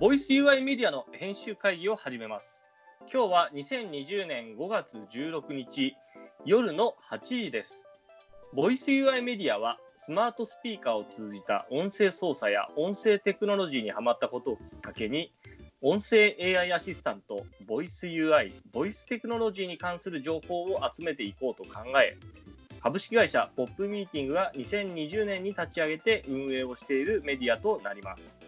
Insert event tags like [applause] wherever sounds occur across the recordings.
ボイス UI メディアの編集会議を始めます。今日は2020年5月16日夜の8時です。ボイス UI メディアはスマートスピーカーを通じた音声操作や音声テクノロジーにハマったことをきっかけに音声 AI アシスタント、ボイス UI、ボイステクノロジーに関する情報を集めていこうと考え、株式会社ポップミーティングが2020年に立ち上げて運営をしているメディアとなります。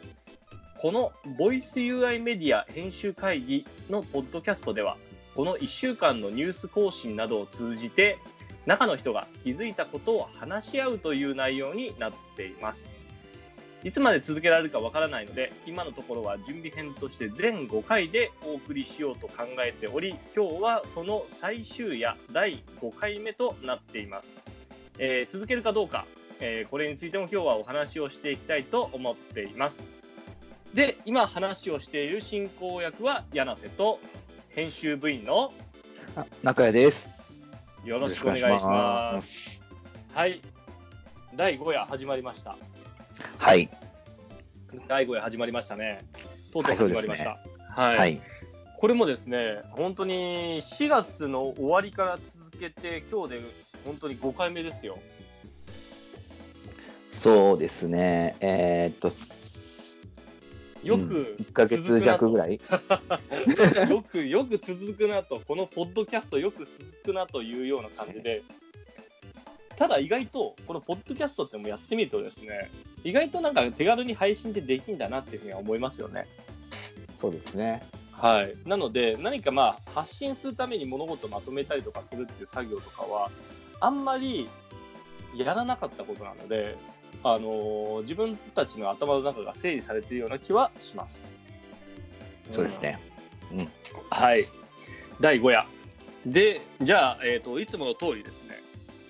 このボイス UI メディア編集会議のポッドキャストでは、この1週間のニュース更新などを通じて、中の人が気づいたことを話し合うという内容になっています。いつまで続けられるかわからないので、今のところは準備編として全5回でお送りしようと考えており、今日はその最終や第5回目となっています。えー続けるかどうか、えーこれについても今日はお話をしていきたいと思っています。で、今話をしている進行役は柳瀬と編集部員のあ中谷です。よろしくお願。いしますはい。第5夜始まりました。はい。第5夜始まりましたね。とうとう始まりました。はい。はい。これもですね、本当に4月の終わりから続けて、今日で本当に5回目ですよ。そうですね。えーっと、ようんく1ヶ月弱ぐらい？[laughs] よくよく続くなと、このポッドキャストよく続くなというような感じで、ただ意外と、このポッドキャストってもやってみるとですね、意外となんか手軽に配信ってできんだなっていうふうには思いますよね。そうですね。はい。なので、何かまあ、発信するために物事をまとめたりとかするっていう作業とかは、あんまりやらなかったことなので、あのー自分たちの頭の中が整理されているような気はします。そうですね。はい。第5夜。で、じゃあ、えっ、と、いつもの通りですね、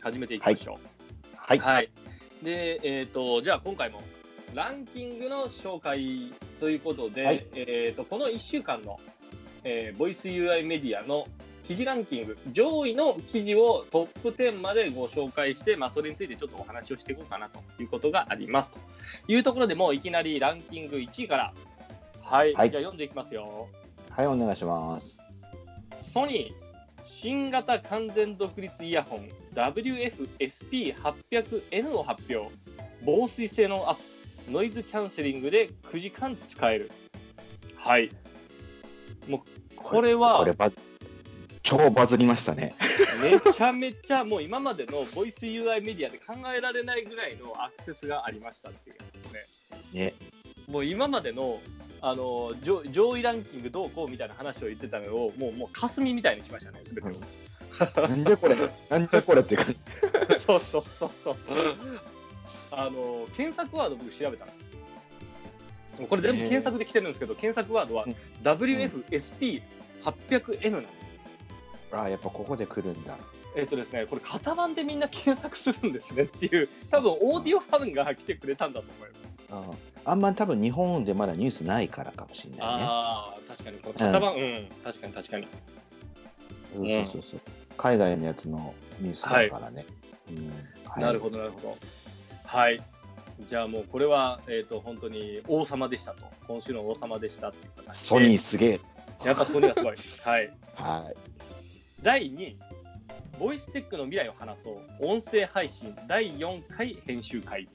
始めていきましょう。はい。はい。で、えっ、と、じゃあ今回もランキングの紹介ということで、はいえっ、と、この1週間の、えーボイス UI メディアの記事ランキング、上位の記事をトップ10までご紹介して、まあ、それについてちょっとお話をしていこうかなということがあります。と。いうところでもういきなりランキング1位から、はい、はい。じゃあ読んでいきますよ。はい、お願いします。ソニー新型完全独立イヤホン WF-SP800N を発表。防水性能アップ。ノイズキャンセリングで9時間使える。はい。もうこれはこれば、超バズりましたね。めちゃめちゃもう今までのボイス UI メディアで考えられないぐらいのアクセスがありましたっていうねね。もう今までのあの上上位ランキングどうこうみたいな話を言ってたのをもうもう霞みたいにしましたねすべてをなんでこれ、なんでこれって感じ。[laughs] そうそうそうそう。あの検索ワード僕調べたんですよ。これ全部検索で来てるんですけど、検索ワードはうん WFSP800N なんです。ああ、やっぱここで来るんだ。えっ、とですね、これ型番でみんな検索するんですねっていう、多分オーディオファンが来てくれたんだと思います。ああんまり多分日本でまだニュースないからかもしれないね。ああ、確かに、この型番、うん、確かに確かに。そうそうそうそう。海外のやつのニュースだからね。うんはいなるほど、なるほど。はい。じゃあもうこれは、えっ、と、本当に王様でしたと。今週の王様でしたっていうソニーすげえ。やっぱソニーはすごい。はい。[laughs] はい。第2位、ボイステックの未来を話そう。音声配信第4回編集会議。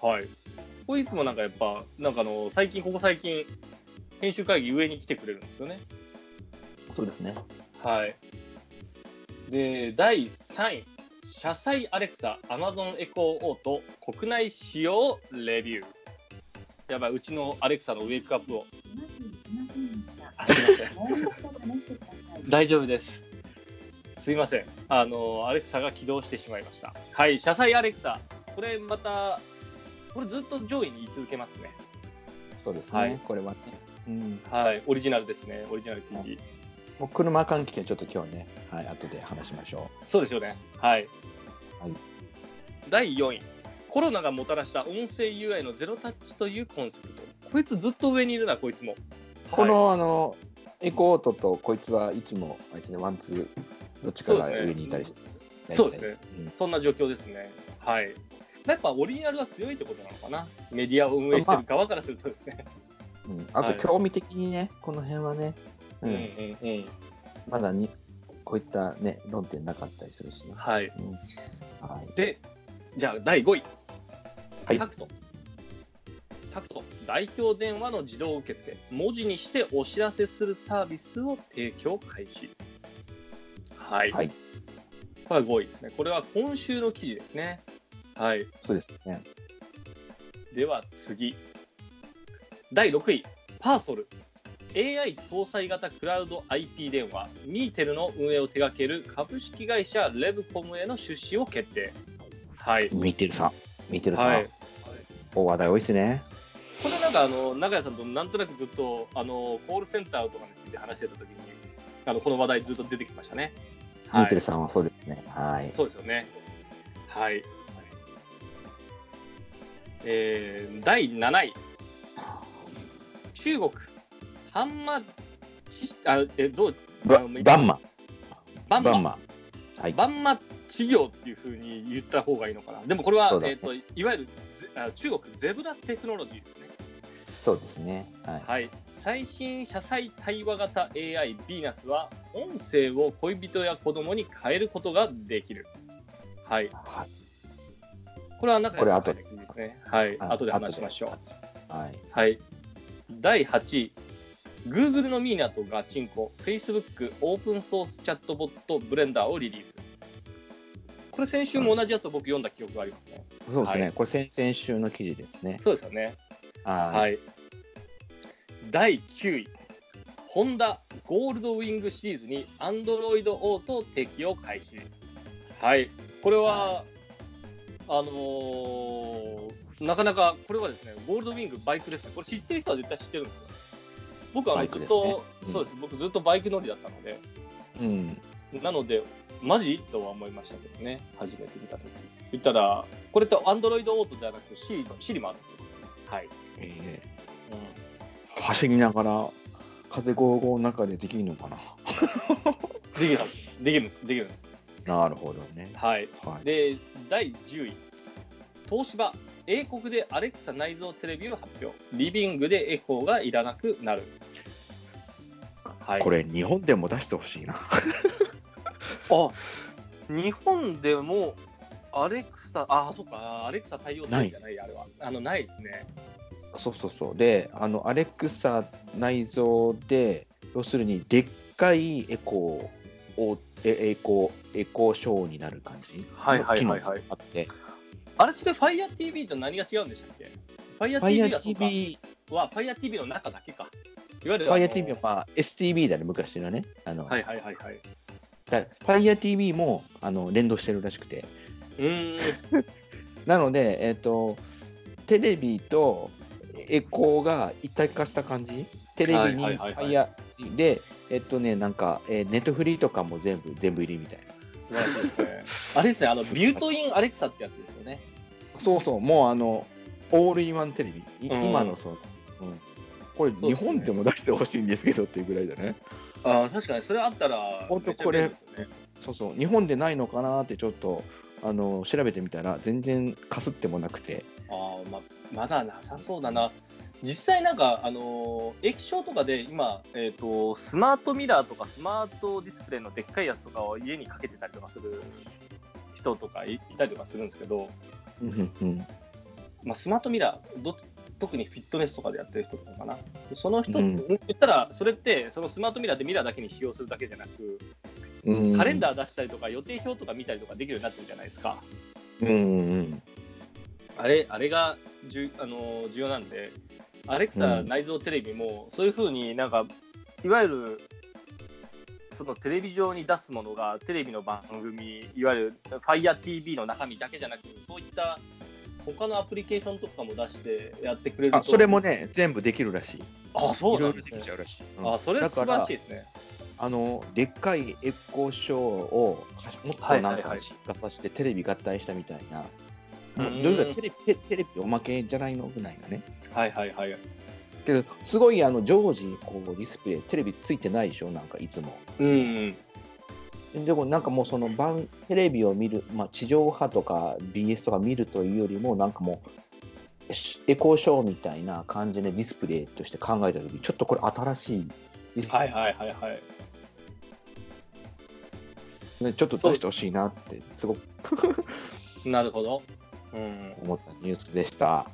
はい。これいつもなんかやっぱ、なんかあの、最近、ここ最近、編集会議上に来てくれるんですよね。そうですね。はい。で、第3位、車載アレクサ、Amazon エコーオート、国内使用レビュー。やばい、うちのアレクサのウェイクアップを。あすいません。[laughs] 大丈夫です。すいません。あの、アレクサが起動してしまいました。はい、車載アレクサ。これまた、これずっと上位に居続けますね。そうですね。はいこれはね。うん。はい、オリジナルですね。オリジナル記事。もう車関係ちょっと今日ね、はい、後で話しましょそうですよね。はい。はい第4位。コロナがもたらした音声 UI のゼロタッチというコンセプト。こいつずっと上にいるな、こいつも。う。この、あの、エコートとこいつはいつも、あいつね、ワンツー、どっちかが上にいたりして。そうですね。うんそんな状況ですね。はい。やっぱオリジナルが強いってことなのかな。メディアを運営してる側からするとですね。うん、あはいと、興味的にね、この辺はね、ううんんうんうん。まだにこういったね、論点なかったりするしね。はい。うんはい、で、じゃあ第5位。はいタクト。タクト。代表電話の自動受付。文字にしてお知らせするサービスを提供開始。はい。はい、これは5位ですね。これは今週の記事ですね。はい。そうですね。では次。第6位。パーソル。AI 搭載型クラウド IP 電話、ミーテルの運営を手掛ける株式会社レブコムへの出資を決定。はい。見てるさん、見てるさん、はい。お話題多いですね。これなんかあの長屋さんとなんとなくずっとあのコールセンターとかについて話してた時にあのこの話題ずっと出てきましたね。見てるさんはそうですね。はい。そうですよね。はい。えー、第7位。中国、ハンマチ、あ、え、どう、ババンマ、バンマ、バンマ。はい。バンマ治療っていうふうに言った方がいいのかな。でもこれは、そうだえっ、と、いわゆるゼあ中国ゼブラテクノロジーですね。そうですね。はい。はい、最新車載対話型 AI ビーナスは音声を恋人や子供に変えることができる。はい、はい。これは中これ後でですね。はい、はい後で話しましょう。はい。はい、第8位。Google のミーナとガチンコ、Facebook オープンソースチャットボットブレンダーをリリース。これ先週も同じやつを僕読んだ記憶がありますね。そうですね。はいこれ先々週の記事ですね。そうですよね。は。はいい。第9位。ホンダゴールドウィングシリーズに Android Auto 適用開始。はい。これは、あのーなかなか、これはですね、ゴールドウィングバイクですね。これ知ってる人は絶対知ってるんですよ。僕はずっと、ねうんそうです。僕ずっとバイク乗りだったので、うん。なので、マジ？とは思いましたけどね、初めて見たとき。言ったら、これって Android Auto じゃなくて Siri もあるんですよ。はい。えうんー走りながら、風ゴーゴーの中でできるのかな。[laughs] できる。できるんです。できるんです。なるほどね。はい。はい。で、第10位。東芝。英国でアレクサ内蔵テレビを発表。リビングでエコーがいらなくなる。はい。これ、日本でも出してほしいな。[laughs] あ、日本でもアレクサ、あ、そっか、アレクサ対応ないじゃない、あれは。あの、ないですね。そうそうそう。で、あの、アレクサ内蔵で、要するに、でっかいエコーを、えエコー、エコーショーになる感じ？はいはいはいはいあって、あれ、それ FireTV と何が違うんでしたっけ ?FireTV はそうか FireTV、は FireTV の中だけか。いわゆる。FireTV はは、まあ STB だね、昔のね。あの、はいはいはいはい。だ FireTV もあの連動してるらしくて。うーん。[laughs] なので、えっ、と、テレビとエコーが一体化した感じ？テレビにはいはいはいはい Fire で、えっとね、なんか、えーネットフリーとかも全部、全部入りみたいな。素晴らしいですね。あれですね、あの、ビュートインアレクサってやつですよね。そうそう、もうあの、オールインワンテレビ。いうん今のその、うん、これ、日本でも出してほしいんですけどっていうぐらいだね。ああ、確かにそれあったら、ほんとめっちゃ便利ですよね。そうそう、日本でないのかなってちょっと、あの、調べてみたら、全然かすってもなくて。ああ、ま、まだなさそうだな。実際なんか、あのー液晶とかで今、えっ、と、スマートミラーとかスマートディスプレイのでっかいやつとかを家にかけてたりとかする人とかいいたりとかするんですけど、まあ、スマートミラーど、特にフィットネスとかでやってる人とかかな。その人、うん言ったら、それって、そのスマートミラーでミラーだけに使用するだけじゃなく、うん。カレンダー出したりとか、予定表とか見たりとかできるようになってるじゃないですか。ー。うんうんあれ、あれが重あの重要なんで、アレクサうん内蔵テレビも、そういうふうになんか、いわゆる、そのテレビ上に出すものが、テレビの番組、いわゆる FireTV の中身だけじゃなく、そういった他のアプリケーションとかも出してやってくれると。あ、それもね、全部できるらしい。あ、そうなんですねあ、それ素晴ららしいですね。あの、でっかいエコーショーをもっとなんか進化させてテレビ合体したみたいな。どれテレビテテレビおまけじゃないのぐらいなね。はいはいはい。けど、すごいあの常時こうディスプレイ、テレビついてないでしょ、なんかいつも。うん。でもなんかもうその番テレビを見る、まあ、地上波とか BS とか見るというよりも、なんかもうエコーショーみたいな感じでディスプレイとして考えたとき、ちょっとこれ新しいディスプレイはいはいはいはい。ねちょっと出してほしいなって、すごくなるほど。うん。思ったニュースでした。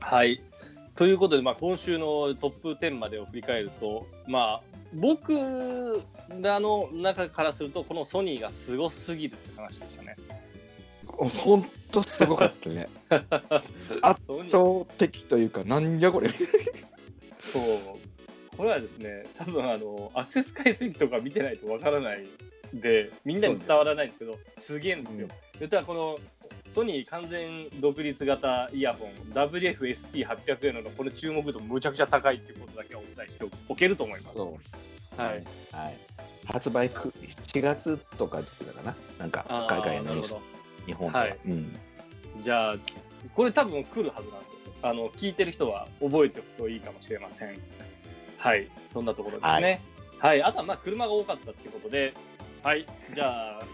はい。ということで、まあ、今週のトップ10までを振り返ると、まあ、僕らの中からすると、このソニーがすごすぎるって話でしたね。本当すごかったね。[laughs] 圧倒的というか、なんじゃこれ。そう。これはですね、多分あの、アクセス解析とか見てないとわからないんで、みんなに伝わらないんですけど、すげえんですよ。言ったらこの、ソニー完全独立型イヤホン WFSP800 円のこれ注目度むちゃくちゃ高いっていうことだけはお伝えしておけると思います。そう。はい。はい。発売く7月とか言ってたかな。なんか海外の。日本とか。はいうん。じゃあ、これ多分来るはずなんで、あの、聞いてる人は覚えておくといいかもしれません。はい。そんなところですね。はい。あとはまあ車が多かったっていうことで、はい。じゃあ、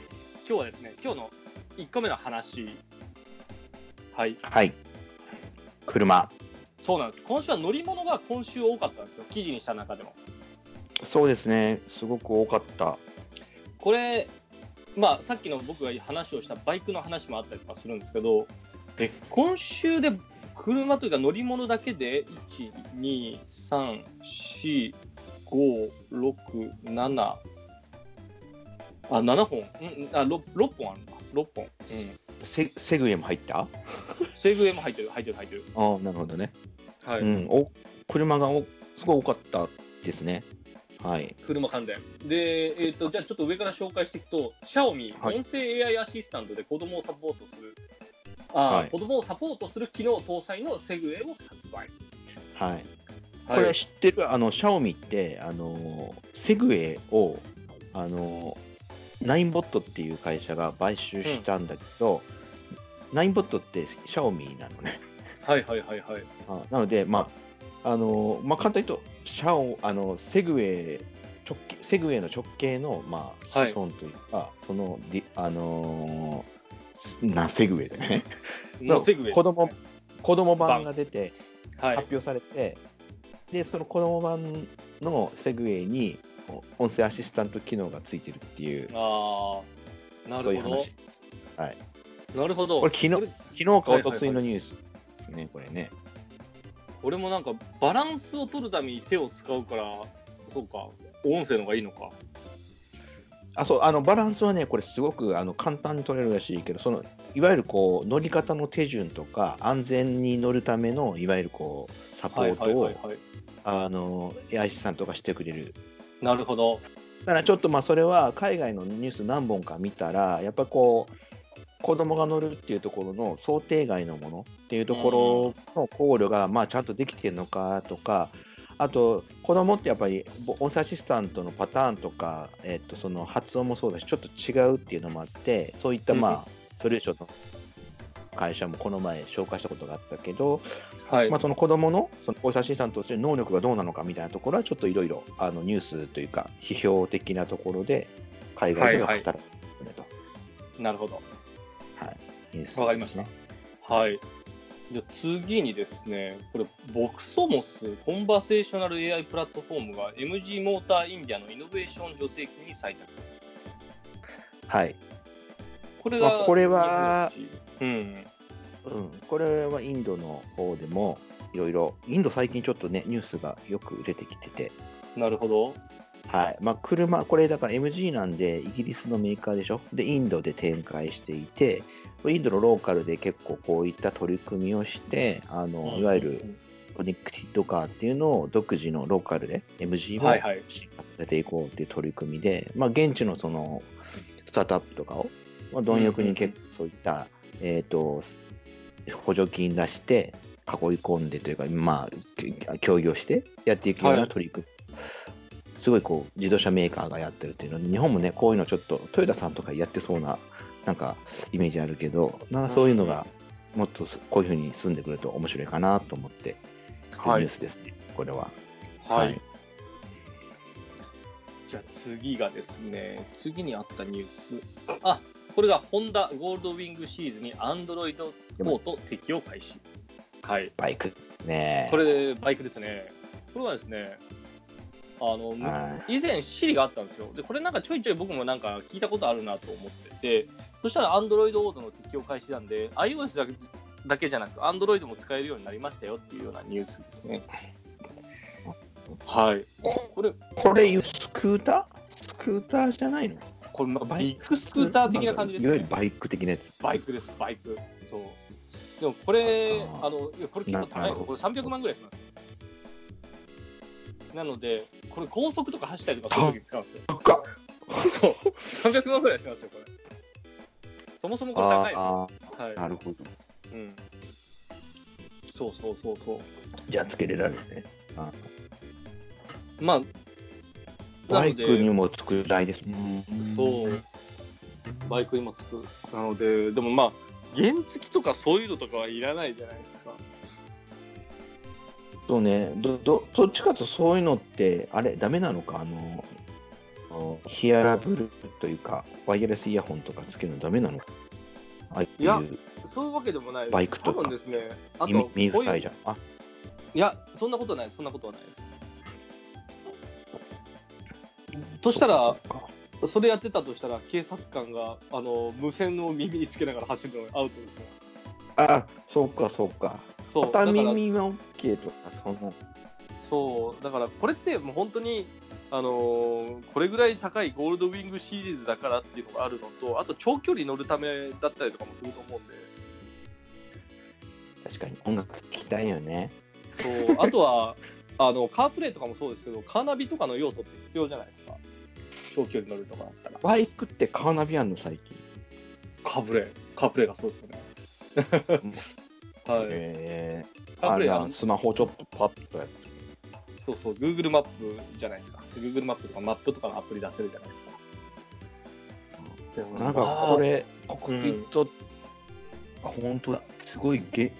今日はですね、今日の1個目の話。はい。はい。車。そうなんです。今週は乗り物が今週多かったんですよ。記事にした中でも。そうですね。すごく多かった。これ、まあ、さっきの僕が話をしたバイクの話もあったりとかするんですけど、え今週で車というか乗り物だけで、1、2、3、4、5、6、7、あ、7本、うん、あ 6, 6本あるんだ、6本。うん。セセグウェイも入った？あセグウェイも入ってる、入ってる、入ってる。あー、なるほどね。はい。うん。お車がおすごい多かったですね。はい。車関連。で、えっ、と、じゃあちょっと上から紹介していくと、シャオミ、はい音声 AI アシスタントで子供をサポートする、あー、はい子供をサポートする機能搭載のセグウェイを発売。はい。こはいれ知ってる？あの、シャオミって、あの、セグウェイを、あの、ナインボットっていう会社が買収したんだけど、ナインボットってシャオミなのね。はいはいはいはい。あなので、まあ、あの、まあ、簡単に言うと、シャオ、あの、セグウェイ、直径セグウェイの直径の、まあ、はい子孫というか、その、りあのーな、セグウェイだよね。[laughs] のセグウェイ。子供子供版が出て、はい。発表されて、で、その子供版のセグウェイに、お音声アシスタント機能がついてるっていう、ああ、なるほどそうい。なるほど。これ昨日昨日かはいはいはい一昨日のニュースですね、これね。俺もなんかバランスを取るために手を使うから、そうか、音声の方がいいのか。あそうあのバランスはね、これすごくあの簡単に取れるらしいけど、そのいわゆるこう乗り方の手順とか、安全に乗るためのいわゆるこうサポはいートをはいはいはい。あの AI さんとかしてくれる。なるほど。だからちょっとまあそれは海外のニュース何本か見たら、やっぱこう、子供が乗るっていうところの想定外のものっていうところの考慮がまあちゃんとできてるのかとか、あと子供ってやっぱりぼ音声アシスタントのパターンとか、えっとその発音もそうだし、ちょっと違うっていうのもあって、そういったまあソリューションの会社もこの前紹介したことがあったけど、はい。まあ、その子供のその音声アシスタントとしての能力がどうなのかみたいなところはちょっといろいろあのニュースというか批評的なところで海外では働いてくれと、なるほど。はいニュースですねわかりました。はい。じゃあ次にですね、これ、ボクソモスコンバーセーショナル AI プラットフォームが MG モーターインディアのイノベーション助成金に採択。はい、これが、まあこれは、うん。うん、これはインドの方でもいろいろインド最近ちょっとねニュースがよく出てきてて。なるほど。はい。まあ、車、これだから MG なんで、イギリスのメーカーでしょ、で、インドで展開していて、インドのローカルで結構こういった取り組みをして、あのいわゆるコネクティッドカーっていうのを独自のローカルで MG をはいはい。進化させていこうっていう取り組みで、まあ、現地のそのスタートアップとかを、まあ、貪欲に結構そういった、えっ、と、補助金出して、囲い込んでというか、まあ、協業してやっていくようはない取り組み。すごいこう自動車メーカーがやってるっていうので、日本もね、こういうのちょっとトヨタさんとかやってそうな、なんかイメージあるけど、なんかそういうのがもっとすこういうふうに進んでくると面白いかなと思って、はいニュースですね、これは。はい。はいじゃあ次がですね、次にあったニュース。あ、これがホンダゴールドウィングシリーズに Android オート適用開始。はい。バイクね。これ、バイクですね。これはですね、あの、以前 Siri があったんですよ。で、これなんかちょいちょい僕もなんか聞いたことあるなと思ってて、そしたら Android オートの適用開始なんで、iOS だけだけじゃなく、Android も使えるようになりましたよっていうようなニュースですね。はい。これ、これ、スクーター？スクーターじゃないの？これ、まあビッグスクーター的な感じですね。いわゆるバイク的なやつ。バイクです、バイク。そう。でもこれ、あの、いやこれ結構高いこれ300万ぐらいします。なので、これ高速とか走ったりとかするときに使うんですよ。そう。300万ぐらいしますよ、これ。そもそもこれ高いです。あはあ、い。なるほど。うん。そうそうそうそう。じゃあ、つけれられるね。まあ、バイクにも作る台です。そう。バイクにもつく。なので、でもまあ、原付とかそういうのとかはいらないじゃないですか。そうね、どどどっちかとそういうのって、あれ、ダメなのか、あの、ヒアラブルというか、ワイヤレスイヤホンとかつけるのダメなのか？ああいやそういうわけでもない。バイクとか多分ですね、あと、耳塞いじゃん。あいや、そんなことはない。そんなことはないです。としたら、それやってたとしたら、警察官があの無線を耳につけながら走るのアウトですね。あ、そうか、そうか。そう、だ片から、耳は OK とか、そんな。そう、だからこれってもう本当に、あのーこれぐらい高いゴールドウィングシリーズだからっていうのがあるのと、あと長距離乗るためだったりとかもすると思うんで、確かに音楽聴きたいよね。そうあとはあのカープレイとかもそうですけど、カーナビとかの要素って必要じゃないですか。長距離乗るとかだったら。バイクってカーナビあんの、最近？カープレイ、カープレイがそうですよね。[laughs] はい。えカープレイあスマホちょっとパッとやって。そうそう、Google マップじゃないですか。Google マップとかマップとかのアプリ出せるじゃないですか。でもなんかこ、れ、コックピット、あ本当だ、すごいげ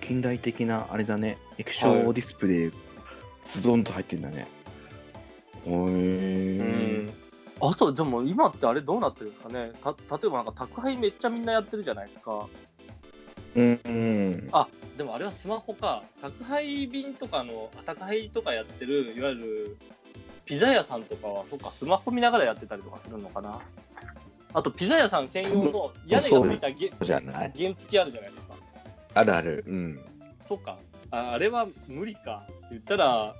近代的なあれだね、液晶ディスプレイ、ズドンと入ってんだね。へうーん。あと、でも今ってあれどうなってるんですかね？た例えばなんか宅配めっちゃみんなやってるじゃないですか。うん、うん。あでもあれはスマホか。宅配便とかの、あ宅配とかやってる、いわゆるピザ屋さんとかは、そっか、スマホ見ながらやってたりとかするのかな。あと、ピザ屋さん専用の屋根がついたげじゃない原付あるじゃないですか。あるある。うん。そっかあ、あれは無理か。言ったら、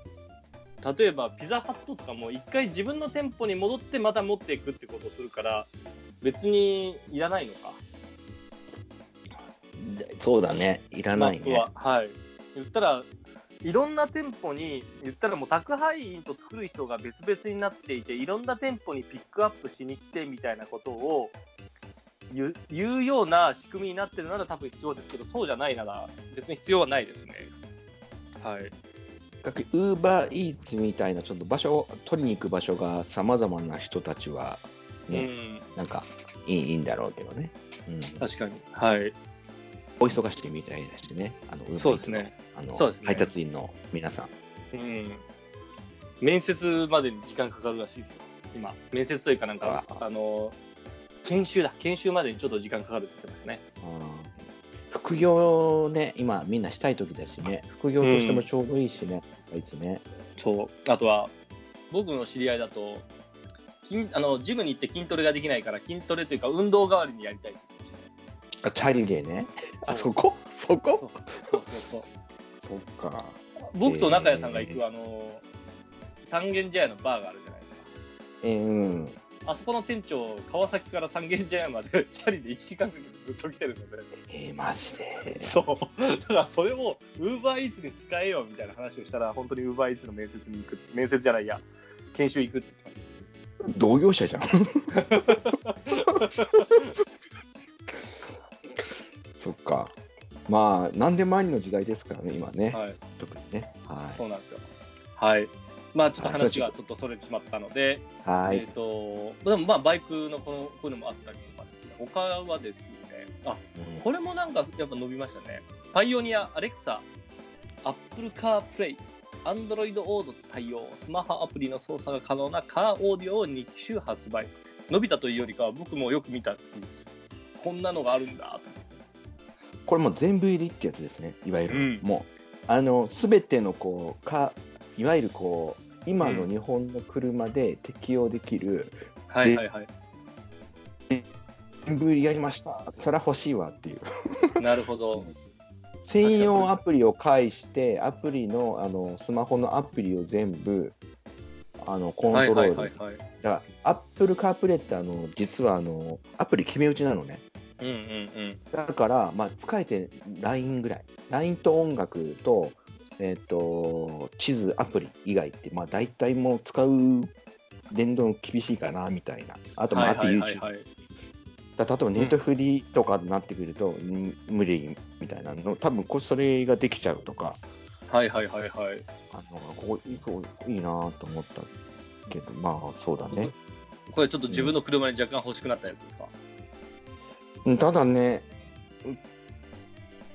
例えばピザハットとかも一回自分の店舗に戻ってまた持っていくってことをするから、別にいらないのか。でそうだね、いらないね。は。はい。言ったら、いろんな店舗に、言ったらもう宅配員と作る人が別々になっていて、いろんな店舗にピックアップしに来てみたいなことを言う言うような仕組みになってるなら多分必要ですけど、そうじゃないなら別に必要はないですね。はい。ウーバーイーツみたいな、ちょっと場所、取りに行く場所がさまざまな人たちは、ね、うん。なんかいいいいんだろうけどね。うん、確かに。はい。お忙しいみたいだしね、あのそうですね。あのそうですね配達員の皆さん。うん。面接までに時間かかるらしいですよ。今。面接というかなんか、あの、研修だ。研修までにちょっと時間かかるって言ってましたね。うん副業ね、今みんなしたい時だしね、副業としてもちょうどいいしね、あいつね。そう。あとは、僕の知り合いだと、筋あのジムに行って筋トレができないから、筋トレというか運動代わりにやりたいって言ってましあチャリでね。あ、そこ？そ。こ？そうそうそうそっか。僕と中谷さんが行く、あの、三軒茶屋のバーがあるじゃないですか。えーうん。あそこの店長、川崎から三軒茶屋までチャリで1時間かけてずっと来てるので、えー、マジで？そう。だからそれを UberEats に使えよみたいな話をしたら、本当に UberEats の面接に行く。面接じゃないや。研修行くって言って同業者じゃん。[laughs] そっか。まあ、何でもありの時代ですからね、今ね。はい。特にね。はそうなんですよ。はい。まあちょっと話がちょっとそれてしまったので、い。はい。えっ、と、でもまあバイクのこのこういうのもあったりとかですね、他はですね、あ、これもなんかやっぱ伸びましたね。パイオニア、アレクサ、アップルカープレイ、アンドロイドオード対応、スマホアプリの操作が可能なカーオーディオを2機種発売。伸びたというよりかは僕もよく見たんですこんなのがあるんだこれもう全部入りってやつですね、いわゆる。うんもう、あの、すべてのこう、か、いわゆるこう、今の日本の車で適用できる、はいはいはい全部やりました、それは欲しいわっていう。なるほど [laughs] 専用アプリを介して、アプリの、あの、スマホのアプリを全部、あの、コンはいトロール。はいはいはいだから、アップルカープレって、あの、実は、あの、アプリ決め打ちなのね。うんうんうんだから、まあ、使えて LINE ぐらい。LINE と音楽と、えっ、と、地図アプリ以外って、まあ、大体もう使う連動厳しいかな、みたいな。あと、まあ、あとはい YouTube。だ例えば、ネットフリとかになってくると、ん無理みたいなの、多分こそれができちゃうとか、はいはいはいはい。あのここいいこういいなと思ったけど、まあ、そうだね。これちょっと自分の車に若干欲しくなったやつですか、うん。ただね、う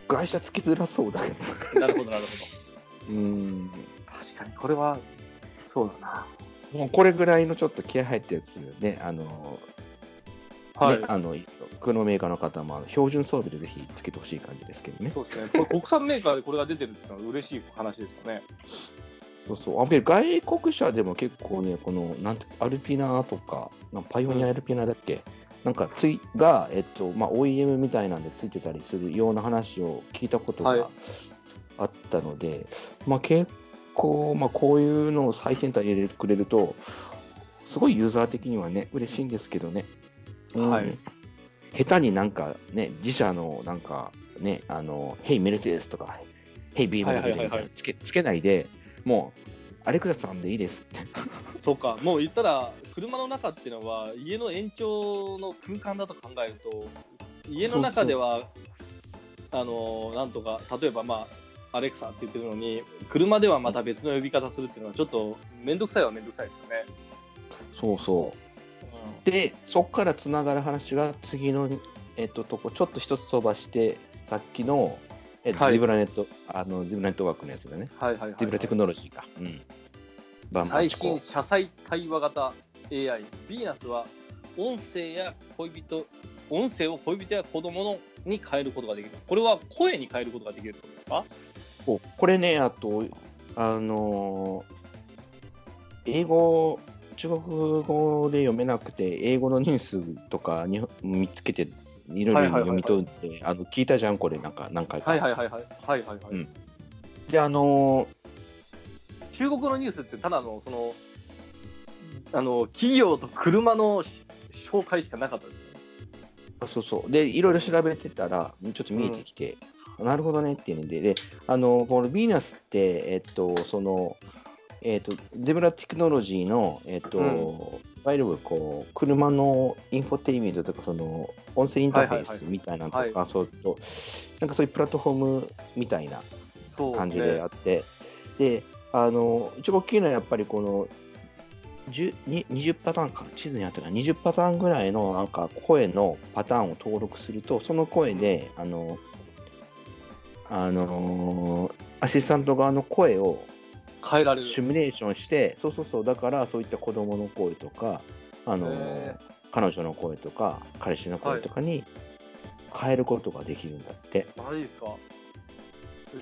外車つきづらそうだけど。なるほどなるほうん。ど確かにこれはそうだな。もうこれぐらいのちょっと気合入ったやつね、あの、はい、ね、あの、車メーカーの方も標準装備でぜひつけてほしい感じですけどね。そうですね。これ国産メーカーでこれが出てるっていうのは嬉しい話ですよね。そうそう。あで外国車でも結構ね、この、なんて、アルピナとか、なパイオニアアルピナだっけ、なんかついが、えっと、まあ、OEM みたいなんでついてたりするような話を聞いたことはい。があったので、まあ、結構、まあ、こういうのを最先端に入れてくれると、すごいユーザー的にはね、嬉しいんですけどね。うん。はい。下手になんかね、自社のなんかね、あの、ヘイメルセデスとか、ヘイビームはいはいはいはい。みたいなつけつけないで、もう、アレクサさんでいいです。って。そうか。もう言ったら車の中っていうのは家の延長の空間だと考えると家の中ではあのなんとか例えばまあアレクサって言ってるのに車ではまた別の呼び方するっていうのはちょっと面倒くさいは面倒くさいですよね。そうそう。で、そこからつながる話が次の、えっと、とこ、ちょっと一つ飛ばして、さっきの、えっとはいゼブラネット、あの、ゼブラネットワークのやつだね。はいはいはい、ゼブラテクノロジーか。うん。バンバン最新車載対話型 AI ヴィーナスは音声や恋人音声を恋人や子供のに変えることができる。これは声に変えることができるってことですか？そうこれね、あと、あのー英語、中国語で読めなくて、英語のニュースとかに見つけて、いろいろ読み取って、あの聞いたじゃん、これ、なんか何回か。はいはいはいはいはいはいはい、うん。で、あのー中国のニュースってただのそのあの企業と車のし紹介しかなかったですそうそう。で、いろいろ調べてたら、ちょっと見えてきて、なるほどねっていうので、で、あの、このヴィーナスって、えっと、その、えっと、ゼブラテクノロジーの、えっと、うん。いわゆるこう、車のインフォテイメントとか、その、音声インターフェースみたいなのとか、はそうと、なんかそういうプラットフォームみたいな感じであって、で、あの、一番大きいのはやっぱりこの、10に20パターンか、地図にあった。か20パターンぐらいのなんか声のパターンを登録すると、その声で、あの、あのアシスタント側の声を変えられる。シミュレーションして、そうそうそう、だからそういった子供の声とか、あのへ彼女の声とか、彼氏の声とかに変えることができるんだって。マジですか。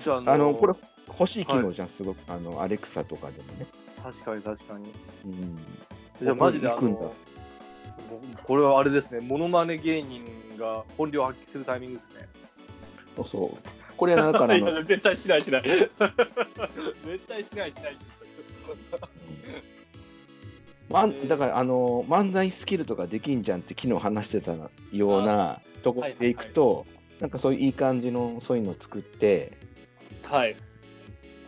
じゃああの、これ欲しい機能じゃん、すごく。あの、アレクサとかでもね。確かに確かに。うん。じゃあマジであここ行くんだ。のこれはあれですねモノマネ芸人が本領発揮するタイミングですね。そうそう。これはだから [laughs] 絶対しないしない。[laughs] 絶対しないしない。[laughs] まだからあの漫才スキルとかできんじゃんって昨日話してたようなところでいくと、なんかそういういい感じのそういうのを作ってはい。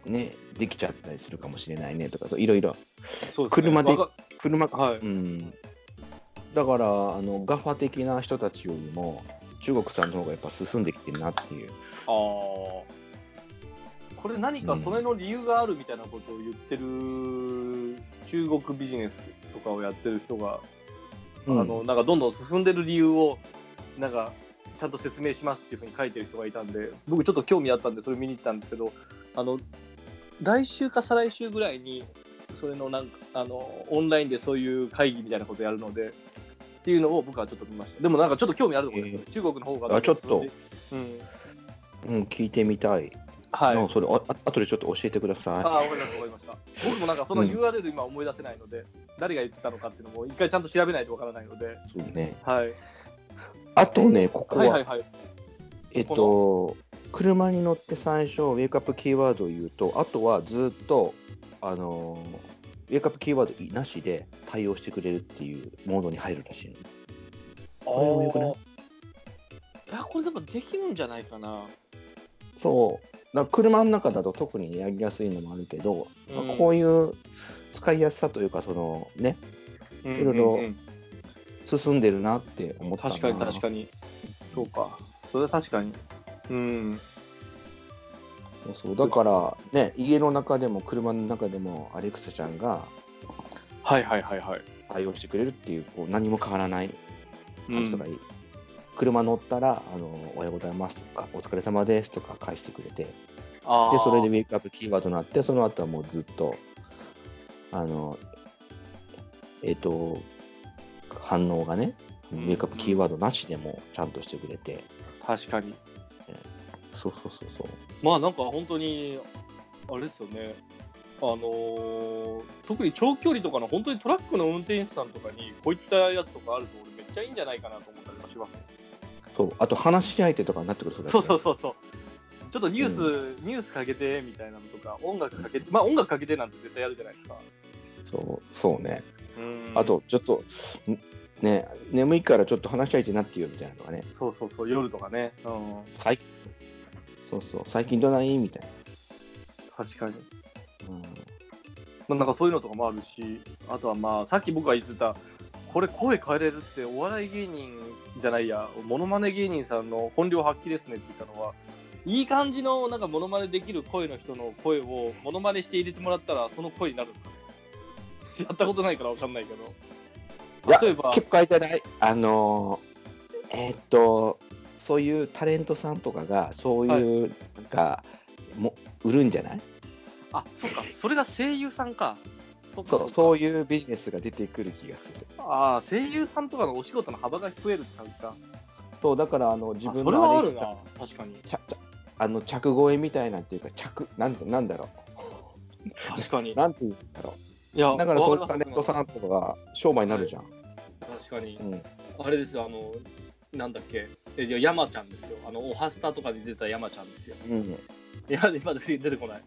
ねできちゃったりするかもしれないねとかそういろいろ。そうですね。車で車はい。うん。だからあのガファ的な人たちよりも中国さんの方がやっぱ進んできてるなっていう。あー。これ何かそれの理由があるみたいなことを言ってる中国ビジネスとかをやってる人が、うん。あのなんかどんどん進んでる理由をなんかちゃんと説明しますっていうふうに書いてる人がいたんで僕ちょっと興味あったんでそれ見に行ったんですけどあの来週か再来週ぐらいにそれのなんかあのオンラインでそういう会議みたいなことやるのでっていうのを僕はちょっと見ました。でもなんかちょっと興味あると思うんですよ、中国の方が。あちょっとうん。うん、聞いてみたい。はい。のそれああ後でちょっと教えてくだあさあ、わかりました、わかりました。僕もなんかそのうん URL 今思い出せないので、誰が言ってたのかっていうのも一回ちゃんと調べないとわからないので、い。そうね。はい。あとね、ここは、はいはいはい。えっと、車に乗って最初、ウェイクアップキーワードを言うと、あとはずっと、あのーウェイクアップキーワードなしで対応してくれるっていうモードに入るらしいの。これもよくない？いや、これでもできるんじゃないかな。そう。だ車の中だと特にやりやすいのもあるけど、うんまあこういう使いやすさというか、そのね、いろいろ進んでるなって思ったな確かに確かに。そうか。それは確かに。うん。そうそうだからね、家の中でも車の中でもアレクサちゃんがはいはいはいはい。対応してくれるっていう、こう何も変わらない感じとかうんいい、車乗ったらあの、おはようございますとか、お疲れ様ですとか返してくれて、でそれでウェイクアップキーワードになって、その後はもうずっと、あの、えっ、と、反応がね、ウうんェイクアップキーワードなしでもちゃんとしてくれて、確かに。そうそうそうそう。まあなんか本当に、あれですよね。あのー特に長距離とかの本当にトラックの運転手さんとかにこういったやつとかあると俺めっちゃいいんじゃないかなと思ったりもしますね。そうあと話し相手とかになってくるそうそううそうそう。ちょっとニュース、ニュースかけてみたいなのとか、音楽かけて、まあ音楽かけてなんて絶対やるじゃないですか。そうそうね。うんあ、と、ちょっと、んね、眠いからちょっと話し相手になってよみたいなのがね、そうそうそう、夜とかね。うん、最そうそう、最近どない？みたい確かに。な。うんまあ、なんかそういうのとかもあるし、あとはまあ、さっき僕が言ってた、これ声変えれるってお笑い芸人じゃないや、モノマネ芸人さんの本領発揮ですねって言ったのは、いい感じのなんかモノマネできる声の人の声をモノマネして入れてもらったら、その声になるんですかね。やったことないからわかんないけいど。や例えば、結構あれじゃないあのーえーっと、そういうタレントさんとかが、そういう、なんか、も売るんじゃない？あ、そっか、それが声優さんか。そう、そういうビジネスが出てくる気がする。ああ、声優さんとかのお仕事の幅が増えるって感じか。そう、だから、あの、自あそれは分のあるな、確かに。あの着声みたいなんていうか、着、なんてなんだろ確かにう。[laughs] なんていうんだろいやう。だから、そういうタレントさんとかが商売になるじゃん。確かに。うん。あれですよ、あの、なんだっけ、えいや山ちゃんですよ。あの、オハスタとかで出た山ちゃんですよ。うん。いや、今出てこない。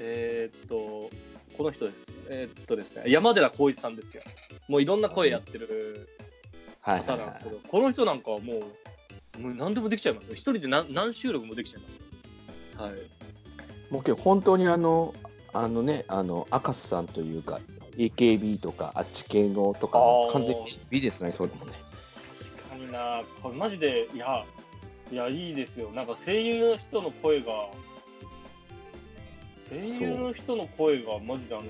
えーっと、この人です。えーっとですね、山寺宏一さんですよ。もういろんな声やってる方なんですけど、この人なんかはもう、もう何でもできちゃいますよ。一人で何何収録もできちゃいます。はい。もうけど本当にあの、あのね、あの、赤須さんというか、AKB とか、あっち系のとか完全にビジネスになりそうだもんね。確かにな、これマジで、いや、いや、いいですよ。なんか声優の人の声が、声優の人の声が、マジであ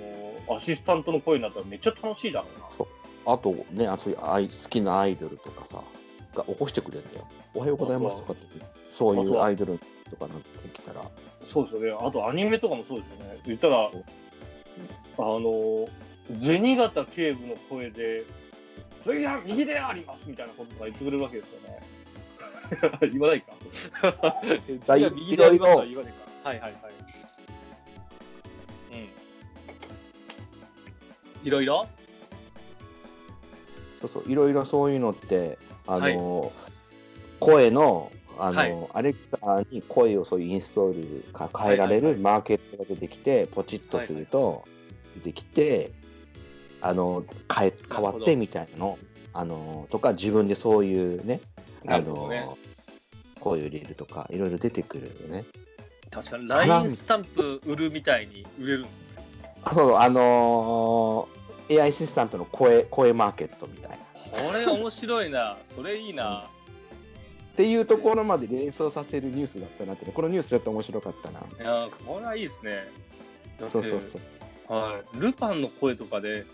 の、アシスタントの声になったらめっちゃ楽しいだろうな。あとね、あそういうアイ好きなアイドルとかさ、が起こしてくれるんだよ。おはようございますとかって、そういうアイドルとかなってきたら、そうですよね。あとアニメとかもそうですよね。言ったら、あの、銭形警部の声で、次は右でありますみたいなこととか言ってくれるわけですよね。[laughs] 言わないか。[laughs] 次は右でありますとは言わないか。はいはいはい。うん。いろいろ？そうそう、いろいろそういうのって、あの、声の、あの、はいアレクサに声をそういうインストールか変えられるマーケットが出てきて、ポチッとすると、出てきて、あの、変え、変わってみたいなの、あの、とか、自分でそういうね、あの、ね声を入れるとか、いろいろ出てくるよね。確かに LINE スタンプ売るみたいに売れるんですよそう、あのー AI アシスタントの声、声マーケットみたいな。これ面白いな。それいいな。っていうところまで連想させるニュースだったなってね、このニュースちょっと面白かったな。いや、これはいいですね。そうそうそう。はい。ルパンの声とかで、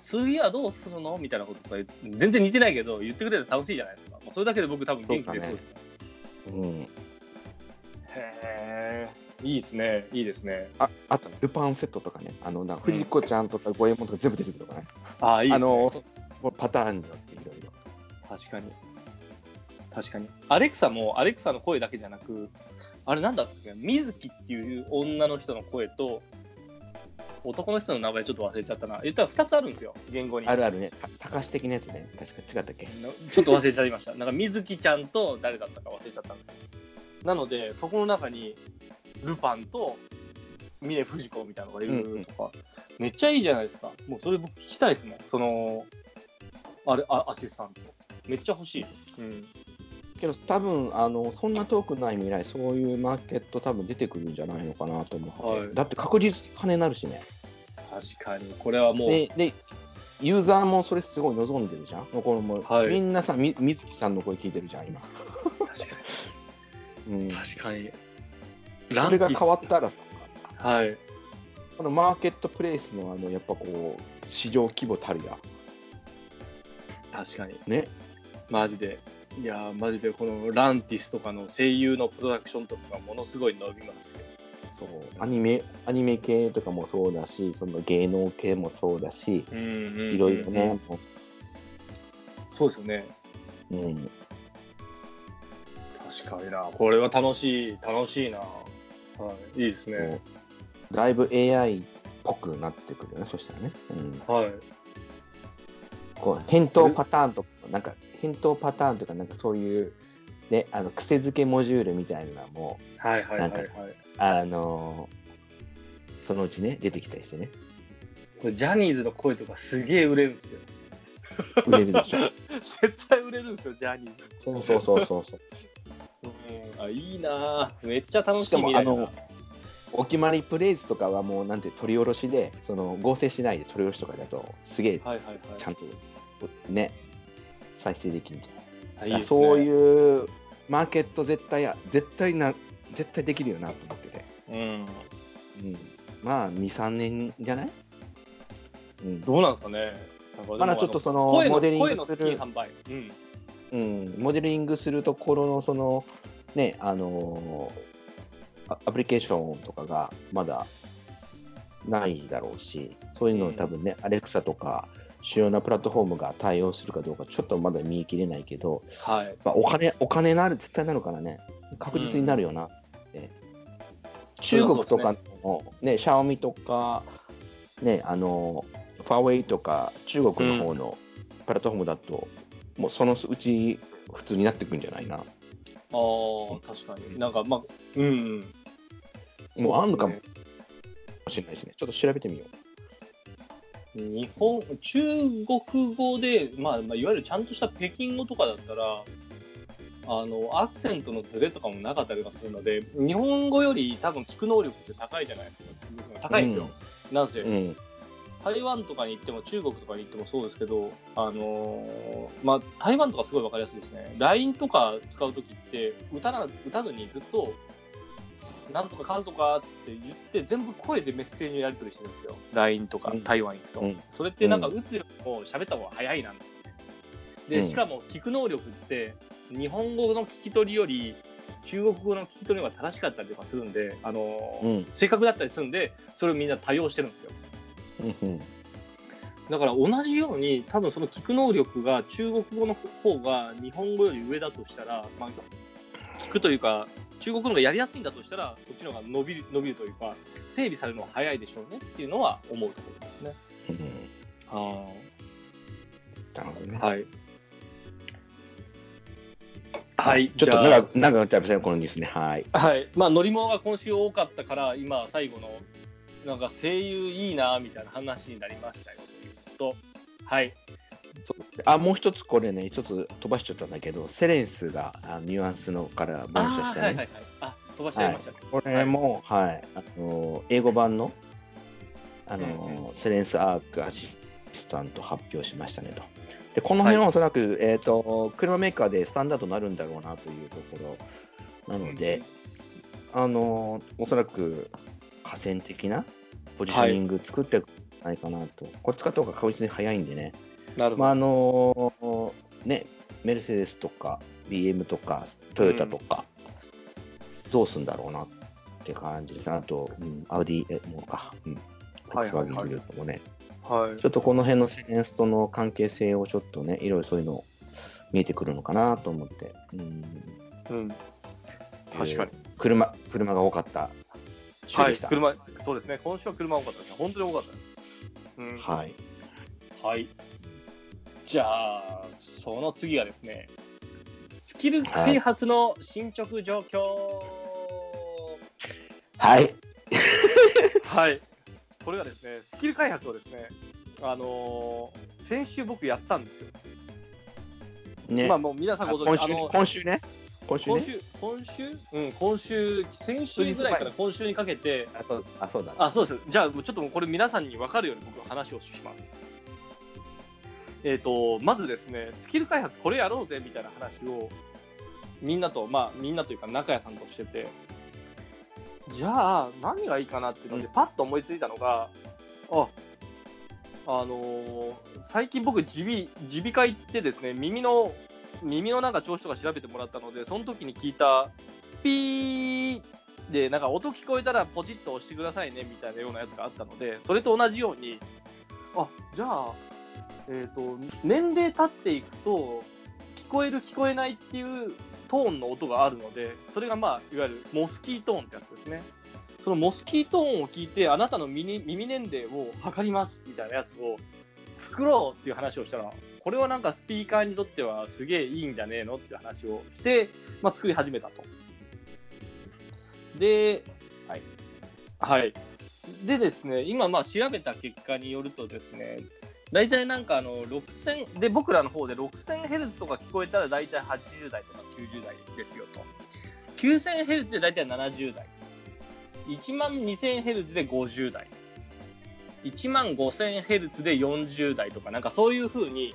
次はどうするのみたいなこととか全然似てないけど、言ってくれたら楽しいじゃないですか。もうそれだけで僕多分元気出そうですね。うん、へえ、いいですね。いいですね。ああと、ルパンセットとかね、あのな藤子ちゃんとか五右衛門とか全部出てくるとかね。ああ、いいですね。あのパターンによっていろいろ。確かに。確かに。アレクサも、アレクサの声だけじゃなく、あれなんだっけ、水木っていう女の人の声と、男の人の名前ちょっと忘れちゃったな。言ったら2つあるんですよ、言語に。あるあるね。た高橋的なやつね。確か違ったっけ？ちょっと忘れちゃいました。なんか水木ちゃんと誰だったか忘れちゃったんですなので、そこの中に、ルパンと峰不二子みたいなのがいるとか、めっちゃいいじゃないですか。もうそれ僕聞きたいですもん。その、あれ、あアシスタント。めっちゃ欲しい。うん。けど多分あのそんな遠くない未来そういうマーケット多分出てくるんじゃないのかなと思って、はいだって確実に金になるしね確かに。これはもう、ででユーザーもそれすごい望んでるじゃん？このもう、はいみんなさみ水木さんの声聞いてるじゃん今、確か [laughs] うん、に。確かに。それが変わったらはい。このマーケットプレイスのあのやっぱこう市場規模たるや確かに。ねマジで。いやー、マジでこのランティスとかの声優のプロダクションとかがものすごい伸びますよ。そうアニメアニメ系とかもそうだしその芸能系もそうだしいろいろね、もそうですよね。ううん、確かにな。これは楽しい、楽しいな。はい。いいですね。だいぶ AI っぽくなってくるよねそしたらね、うん、はい。こう返答パターンとか、なんか返答パターンとか、なんかそういう、ね、あの癖付けモジュールみたいなのも、はいはいはいはい。なんあのそのうちね、出てきたりしてね、これジャニーズの声とかすげえ売れるんですよ。売れるでしょ。[laughs] 絶対売れるんですよ、ジャニーズ。そうそうそうそうそう。うん、あいいなぁめっちゃ楽しいしかも未来だなあのお決まりプレイズとかはもうなんて取り下ろしで、その合成しないで取り下ろしとかだと、すげえはいはいはい。ちゃんとね、再生できるんじゃないねそういうマーケット絶対や、絶対な、絶対できるよなと思ってて。うん。うん、まあ、2、3年じゃない、うん、どうなんですかね。まだちょっとそのモデリングする。うん。うん、モデリングするところのその、ね、あのーアアプリケーションとかがまだないだろうし、そういうのを多分ね、アレクサとか、主要なプラットフォームが対応するかどうか、ちょっとまだ見切れないけど、はい。まあ、お金、お金なる、絶対なるからね、確実になるよなって。中国とかの、ね、シャオミとか、ね、あの、ファーウェイとか、中国の方のプラットフォームだと、もうそのうち普通になってくるんじゃないな。ああ、確かに。なんか、まあ、うん、うん。もうあんのかもしれないしね。ちょっと調べてみよ日本、中国語で、まあ、まあ、いわゆるちゃんとした北京語とかだったら、あの、アクセントのズレとかもなかったりとかするので、日本語より多分聞く能力って高いじゃないですか。高いんですよ。なんせ、う。うん。台湾とかに行っても中国とかに行ってもそうですけど、あのーまあ、台湾とかすごいわかりやすいですね。LINE とか使うときって、歌な、歌ずにずっと、なんとかかんとかっつって言って、全部声でメッセージをやり取りしてるんですよ。LINE とかうん台湾行くと。うんそれってなんか打つよりも喋った方が早いなんですよね。で、うんしかも聞く能力って、日本語の聞き取りより、中国語の聞き取りの方が正しかったりとかするんで、あのーうん。正確だったりするんで、それをみんな多用してるんですよ。うん。だから同じように、多分その聞く能力が中国語の方が日本語より上だとしたら、まあ、聞くというか、中国の方がやりやすいんだとしたら、そっちの方が伸びる伸びるというか、整備されるのは早いでしょうねっていうのは思うところですね。うん。はなるほどね。はい。はい、ちょっと長く、長くなっちゃいましたね、このニュースね。はい。はい。まあ、乗り物が今週多かったから、今、最後の、なんか声優いいな、みたいな話になりましたよ。と、はい。あ、もう一つこれね、一つ飛ばしちゃったんだけど、セレンスがあニュアンスのから分社したね。あーはいはいはい。あ、飛ばしちゃいましたね。これも、はい、あの英語版のあの、セレンスアークアシスタント発表しましたねと。で、この辺はおそらく、えっ、と、車メーカーでスタンダードになるんだろうなというところなので、あの、おそらく河川的なポジショニング作ってないかなと。これ使った方が確実に早いんでね。なるほど。まああのね、メルセデスとか BM とかトヨタとか、どうすんだろうなって感じですね。あと、うん、アウディもか、うん、はいはいはい Volkswagen グループもね、はいちょっとこの辺のセレンスとの関係性をちょっとね、いろいろそういうの見えてくるのかなと思って。うんうん、確かに。車車が多かった週はい、でした。車、そうですね、今週は車多かったですね。本当に多かったです。うん、はい。はい。じゃあ、その次がですね、スキル開発の進捗状況。はい。[laughs] はい。これがですね、スキル開発をですね、あのー先週僕やったんですよ。ね。まあもう皆さんご存知、今週あの今週ね。今週ね。今週、今週、うん、今週、先週ぐらいから今週にかけて、あそうあそうだ。あ、そうです。じゃあ、ちょっともうこれ皆さんに分かるように僕話をします。えっ、と、まずですね、スキル開発これやろうぜみたいな話を、みんなと、まあ、みんなというか中谷さんとしてて、じゃあ、何がいいかなっていうので、パッと思いついたのが、あ、あのー最近僕、耳鼻、耳鼻科行ってですね、耳の、耳のなんか調子とか調べてもらったので、その時に聞いた、ピーで、なんか音聞こえたらポチッと押してくださいねみたいなようなやつがあったので、それと同じように、あじゃあ、えっ、と、年齢経っていくと、聞こえる、聞こえないっていうトーンの音があるので、それがまあ、いわゆるモスキートーンってやつですね。そのモスキートーンを聞いて、あなたの耳耳年齢を測りますみたいなやつを作ろうっていう話をしたら、これはなんかスピーカーにとってはすげえいいんじゃねえのって話をして、まあ、作り始めたと。で、はい。はい。でですね、今まあ調べた結果によるとですね、大体なんかあの6000、で、僕らの方で 6000Hz とか聞こえたら大体80代とか90代ですよと。9000Hz で大体70代。1万 2000Hz で50代。1万 5000Hz で40代とか、なんかそういう風に、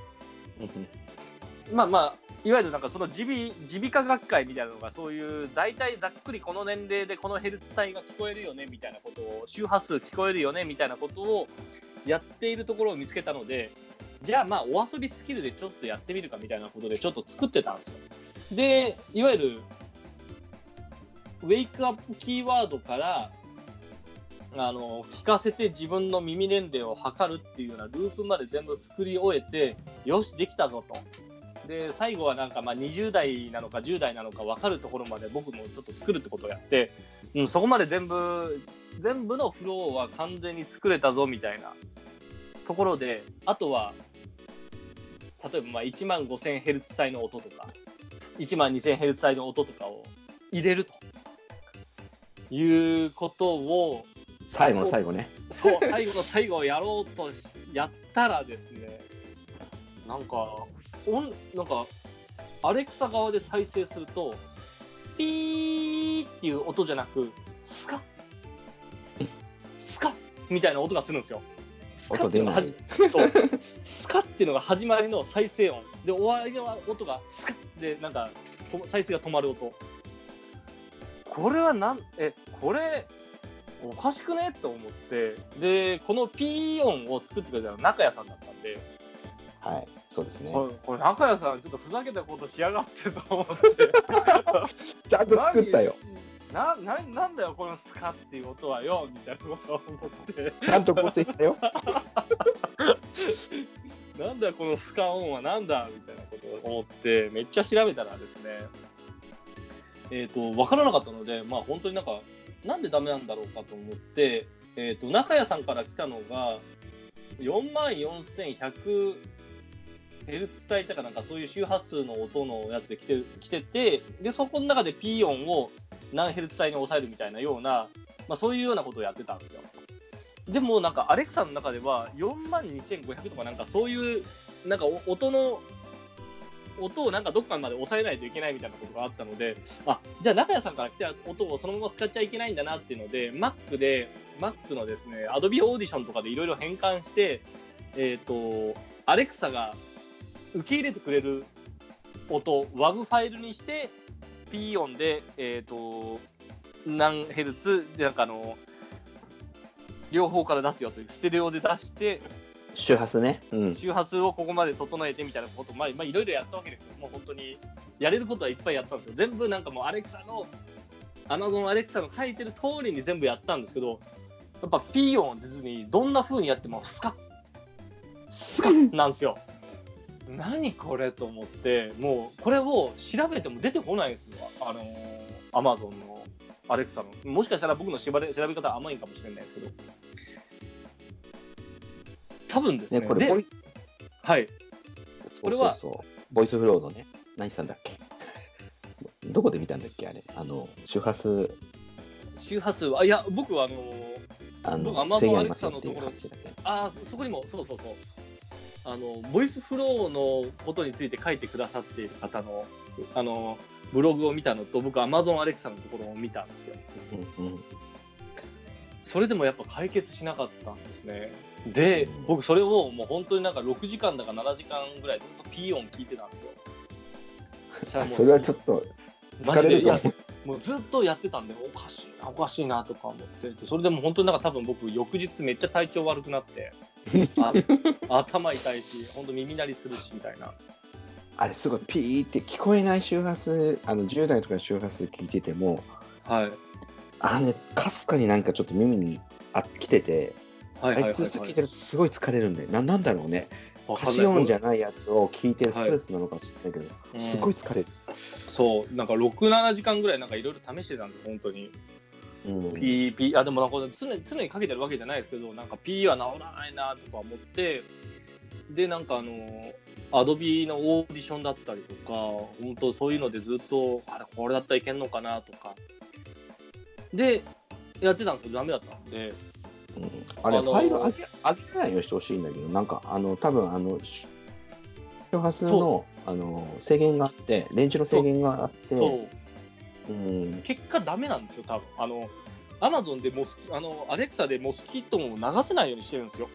まあまあ、いわゆるなんかその耳鼻科学会みたいなのが、そういう大体ざっくりこの年齢でこのヘルツ帯が聞こえるよねみたいなことを、周波数聞こえるよねみたいなことをやっているところを見つけたので、じゃあまあお遊びスキルでちょっとやってみるかみたいなことでちょっと作ってたんですよ。で、いわゆる、ウェイクアップキーワードから、あの、聞かせて自分の耳年齢を測るっていうようなループまで全部作り終えて、よし、できたぞと。で、最後はなんかまあ20代なのか10代なのか分かるところまで僕もちょっと作るってことをやって、うん、そこまで全部、全部のフローは完全に作れたぞみたいなところで、あとは、例えばまあ1万 5000Hz 帯の音とか、1万 2000Hz 帯の音とかを入れるということを、最後の最後ね。そう、最後の最後をやろうとしやったらですね、なんか、オンなんか、アレクサ側で再生すると、ピーっていう音じゃなく、スカッ、スカッみたいな音がするんですよ。スカッっていうのがそう、スカッっていうのが始まりの再生音。で、終わりの音がスカッで、なんか、と再生が止まる音。これはなん、え、これ、おかしくねと思って、で、このピー音を作ってくれたのは中谷さんだったんで、はい。そうですね。これ、これ中谷さん、ちょっとふざけたことしやがってと思って。[laughs] ちゃんと作ったよ。な、な、なんだよ、このスカっていう音はよ、みたいなことを思って。ちゃんと構成したよ。[laughs] なんだよ、このスカ音はなんだみたいなことを思って、めっちゃ調べたらですね、えっ、と、わからなかったので、まあ本当になんか、なんでダメなんだろうかと思って、えっ、と、中谷さんから来たのが、44,100ヘルツ帯とかなんかそういう周波数の音のやつで来て来てて、で、そこの中で P 音を何ヘルツ帯に抑えるみたいなような、まあそういうようなことをやってたんですよ。でもなんかアレクサの中では4万2500とかなんかそういうなんか音の音をなんかどっかまで抑えないといけないみたいなことがあったので、あ、じゃあ中谷さんから来た音をそのまま使っちゃいけないんだなっていうので、Mac で、Mac のですね、Adobe Audition とかでいろいろ変換して、えっ、と、アレクサが受け入れてくれる音、WAV ファイルにして、P 音で、えっ、と、何ヘルツで、なんかあの、両方から出すよという、ステレオで出して、周波数ね。うん。周波数をここまで整えてみたいなことを、まあ、まあ、いろいろやったわけですよ。もう本当に、やれることはいっぱいやったんですよ。全部なんかもう、アレクサの、アマゾンアレクサの書いてる通りに全部やったんですけど、やっぱピー音を出ずに、どんな風にやっても、スカッ、スカなんですよ。何これと思って、もうこれを調べても出てこないんですよ。あのアマゾンのアレクサの。もしかしたら僕の調べ調べ方は甘いかもしれないですけど。多分ですね。ね、これ、はい。これはそうそうそうボイスフローのね、何さんだっけ？[laughs] どこで見たんだっけ？あれ。あの、周波数、周波数は、あいや、僕はあのあ僕の、りますよっていう Alexa のところあーそそこにも、そうそうそう。あの、ボイスフローのことについて書いてくださっている方の、あの、ブログを見たのと、僕、Amazon Alexa のところを見たんですよ。うんうんそれでもやっぱ解決しなかったんですね。でうん、僕、それをもう本当になんか6時間だか7時間ぐらいずっとピー音聞いてたんですよ。それはちょっと疲れると思う。もうずっとやってたんで、おかしいな、おかしいなとか思ってて、それでも本当になんか多分僕、翌日めっちゃ体調悪くなって、あ [laughs] 頭痛いし、本当耳鳴りするしみたいな。あれすごいピーって聞こえない周波数、あの10代とかの周波数聞いてても、はい。あのね、かすかになんかちょっと耳にあ来てて、はいはいはい、あれずっと聞いてるとすごい疲れるんだよ。ななんだろうね。わかんない歌詞音じゃないやつを聞いてるストレスなのかもしれないけど、うんすごい疲れる。そう、なんか6、7時間ぐらいなんかいろいろ試してたんで、本当に。うん。ピーピー、あ、でもなんか常に常にかけてるわけじゃないですけど、なんかピーは治らないなとか思って、で、なんかあの、アドビのオーディションだったりとか、本当そういうのでずっと、あれ、これだったらいけんのかなとか。で、やってたんですけど、ダメだったんで、うん。あれ、あのーファイル上げ上げないようにしてほしいんだけど、なんか、あの、多分あの、し周波数のあの制限があって、レンジの制限があって、結果ダメなんですよ、多分。あの、アマゾンでモスキあの、アレクサでモスキート音を流せないようにしてるんですよ。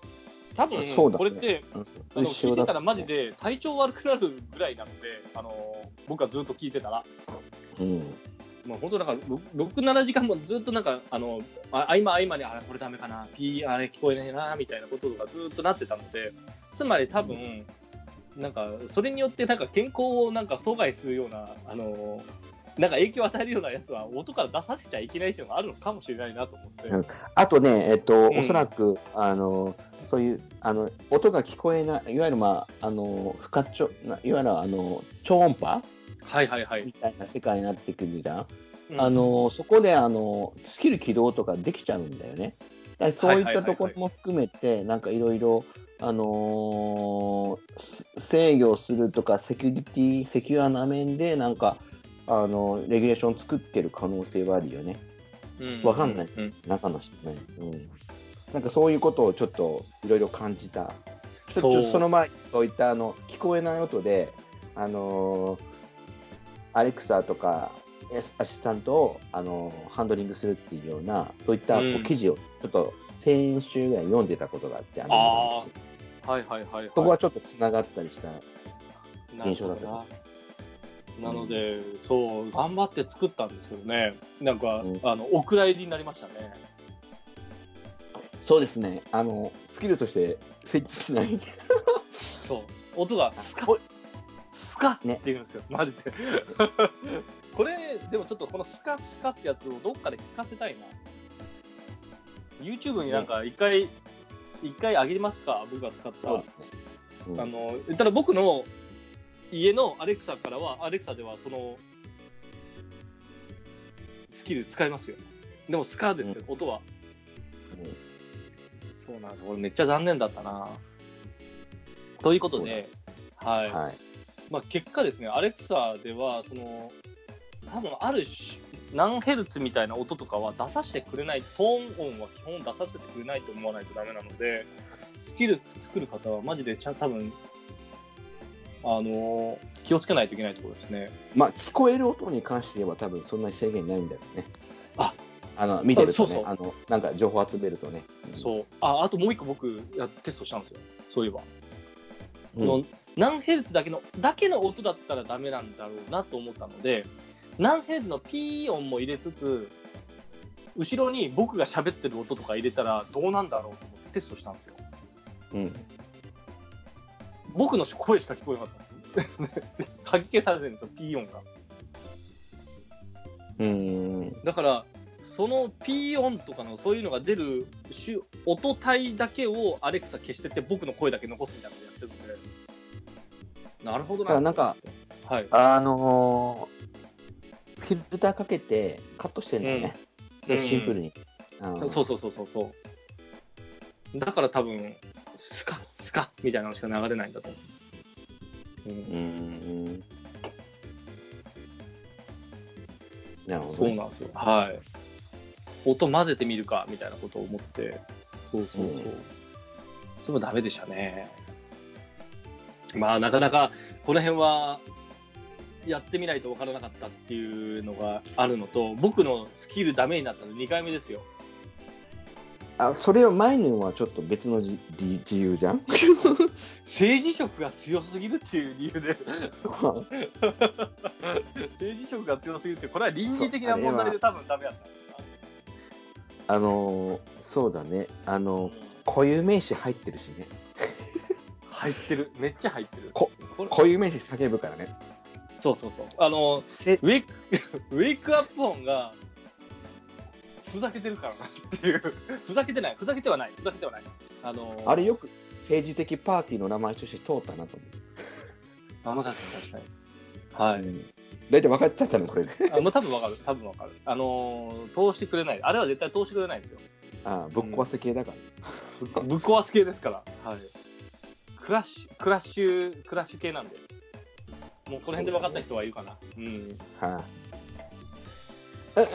多分ね。これって、うん。あの聞いてたらマジで、で体調悪くなるぐらいなので、あの僕はずっと聞いてたら、うん、もう本当なんか6、7時間もずっとなんか、あのあ合間合間に、あれ、これダメかな、ピー、あれ聞こえねえな、みたいなことがずっとなってたので、つまり多分、なんか、それによってなんか健康をなんか阻害するような、あのなんか影響を与えるようなやつは音から出させちゃいけないっていうのがあるのかもしれないなと思って。うんあとね、えっと、うんおそらく、あの、そういう、あの、音が聞こえない、いわゆる、まあ、あの、不可調、ないわゆる、あの、超音波はいはいはい。みたいな世界になってくるじゃん。うんあのそこであのスキル起動とかできちゃうんだよね。そういったところも含めて、なんかいろいろ、あのーす制御するとか、セキュリティ、セキュアな面で、なんか、あのレギュレーション作ってる可能性はあるよね、うんわかんないうん中の人ね。うん、なんかそういうことをちょっといろいろ感じた。ちょそうちょその前にそういったあの聞こえない音で、あのーアレクサとかアシスタントを、あのーハンドリングするっていうような、そういった記事をちょっと先週ぐらい読んでたことがあって、アメリカのあはいはいはい、はい。そこはちょっとつながったりした。なるほどな。なので、そう、頑張って作ったんですけどね、なんか、うんあの、お蔵入りになりましたね。そうですね、あのスキルとして設置しない。[laughs] そう、音がスカほスカってね言うんですよ、マジで。[laughs] これ、でもちょっとこのスカスカってやつをどっかで聞かせたいな。YouTube になんか一回、一回あげますか、僕が使った。そうですね。あの、たら僕の家のアレクサからは、アレクサではその、スキル使えますよ。でもスカーですけど、音は。うんそうなんです。これめっちゃ残念だったな。ということで、はい。はい。まあ、結果ですね、アレクサでは、その、多分ある種、何ヘルツみたいな音とかは出させてくれない、トーン音は基本出させてくれないと思わないとダメなので、スキル作る方はマジでちゃん多分、あのー気をつけないといけないところですね。まあ、聞こえる音に関しては多分そんなに制限ないんだよね。ああの見てるとねそうそうあの、なんか情報集めるとね。そう。あ、あともう一個僕や、テストしたんですよ。そういえば。うんの何ヘルツだけの、だけの音だったらダメなんだろうなと思ったので、何ヘルツのピー音も入れつつ、後ろに僕が喋ってる音とか入れたらどうなんだろうと思ってテストしたんですよ。うん。僕の声しか聞こえなかったんですよ。[laughs] かき消されてるんですよ、ピー音が。うん。だから、その P 音とかのそういうのが出るし音帯だけをアレクサ消してって僕の声だけ残すみたいなのをやってるのでなるほどなだからなんか、はいあのーフィルターかけてカットしてるんだよね。うんシンプルに。うんそうそうそうそうそうだから多分スカスカみたいなのしか流れないんだと思う、うんうん。なるほど、そうなんですよ。はい。音混ぜてみるかみたいなことを思って、そうそうそう。うんそれもダメでしたね。まあ、なかなかこの辺はやってみないと分からなかったっていうのがあるのと、僕のスキルダメになったの2回目ですよ。あそれを前のはちょっと別のじ理理由じゃん？[laughs] 政治色が強すぎるっていう理由で、[laughs] 政治色が強すぎるって、これは倫理的な問題で多分ダメだったあのーそうだね。あのー固有名詞入ってるしね。入ってる。めっちゃ入ってる。こ固有名詞叫ぶからね。そうそうそう。あの、せウェイク、[laughs] ウェイクアップ音が、ふざけてるからなっていう。[laughs] ふざけてない。ふざけてはない。ふざけてはない。あのーあれよく政治的パーティーの名前として通ったなと [laughs] あ、まあ確かに確かに。は思う。い。大体分かっちゃったの、これで。あまあ多分わかる。多分わかる。あのー通してくれない。あれは絶対通してくれないんですよ。ああぶっ壊せ系だから。ぶぶっ壊す系ですから。はい。クラッシュ、クラッシュ、クラッシュ系なんで。もうこの辺で分かった人はいるかな。うん。はい、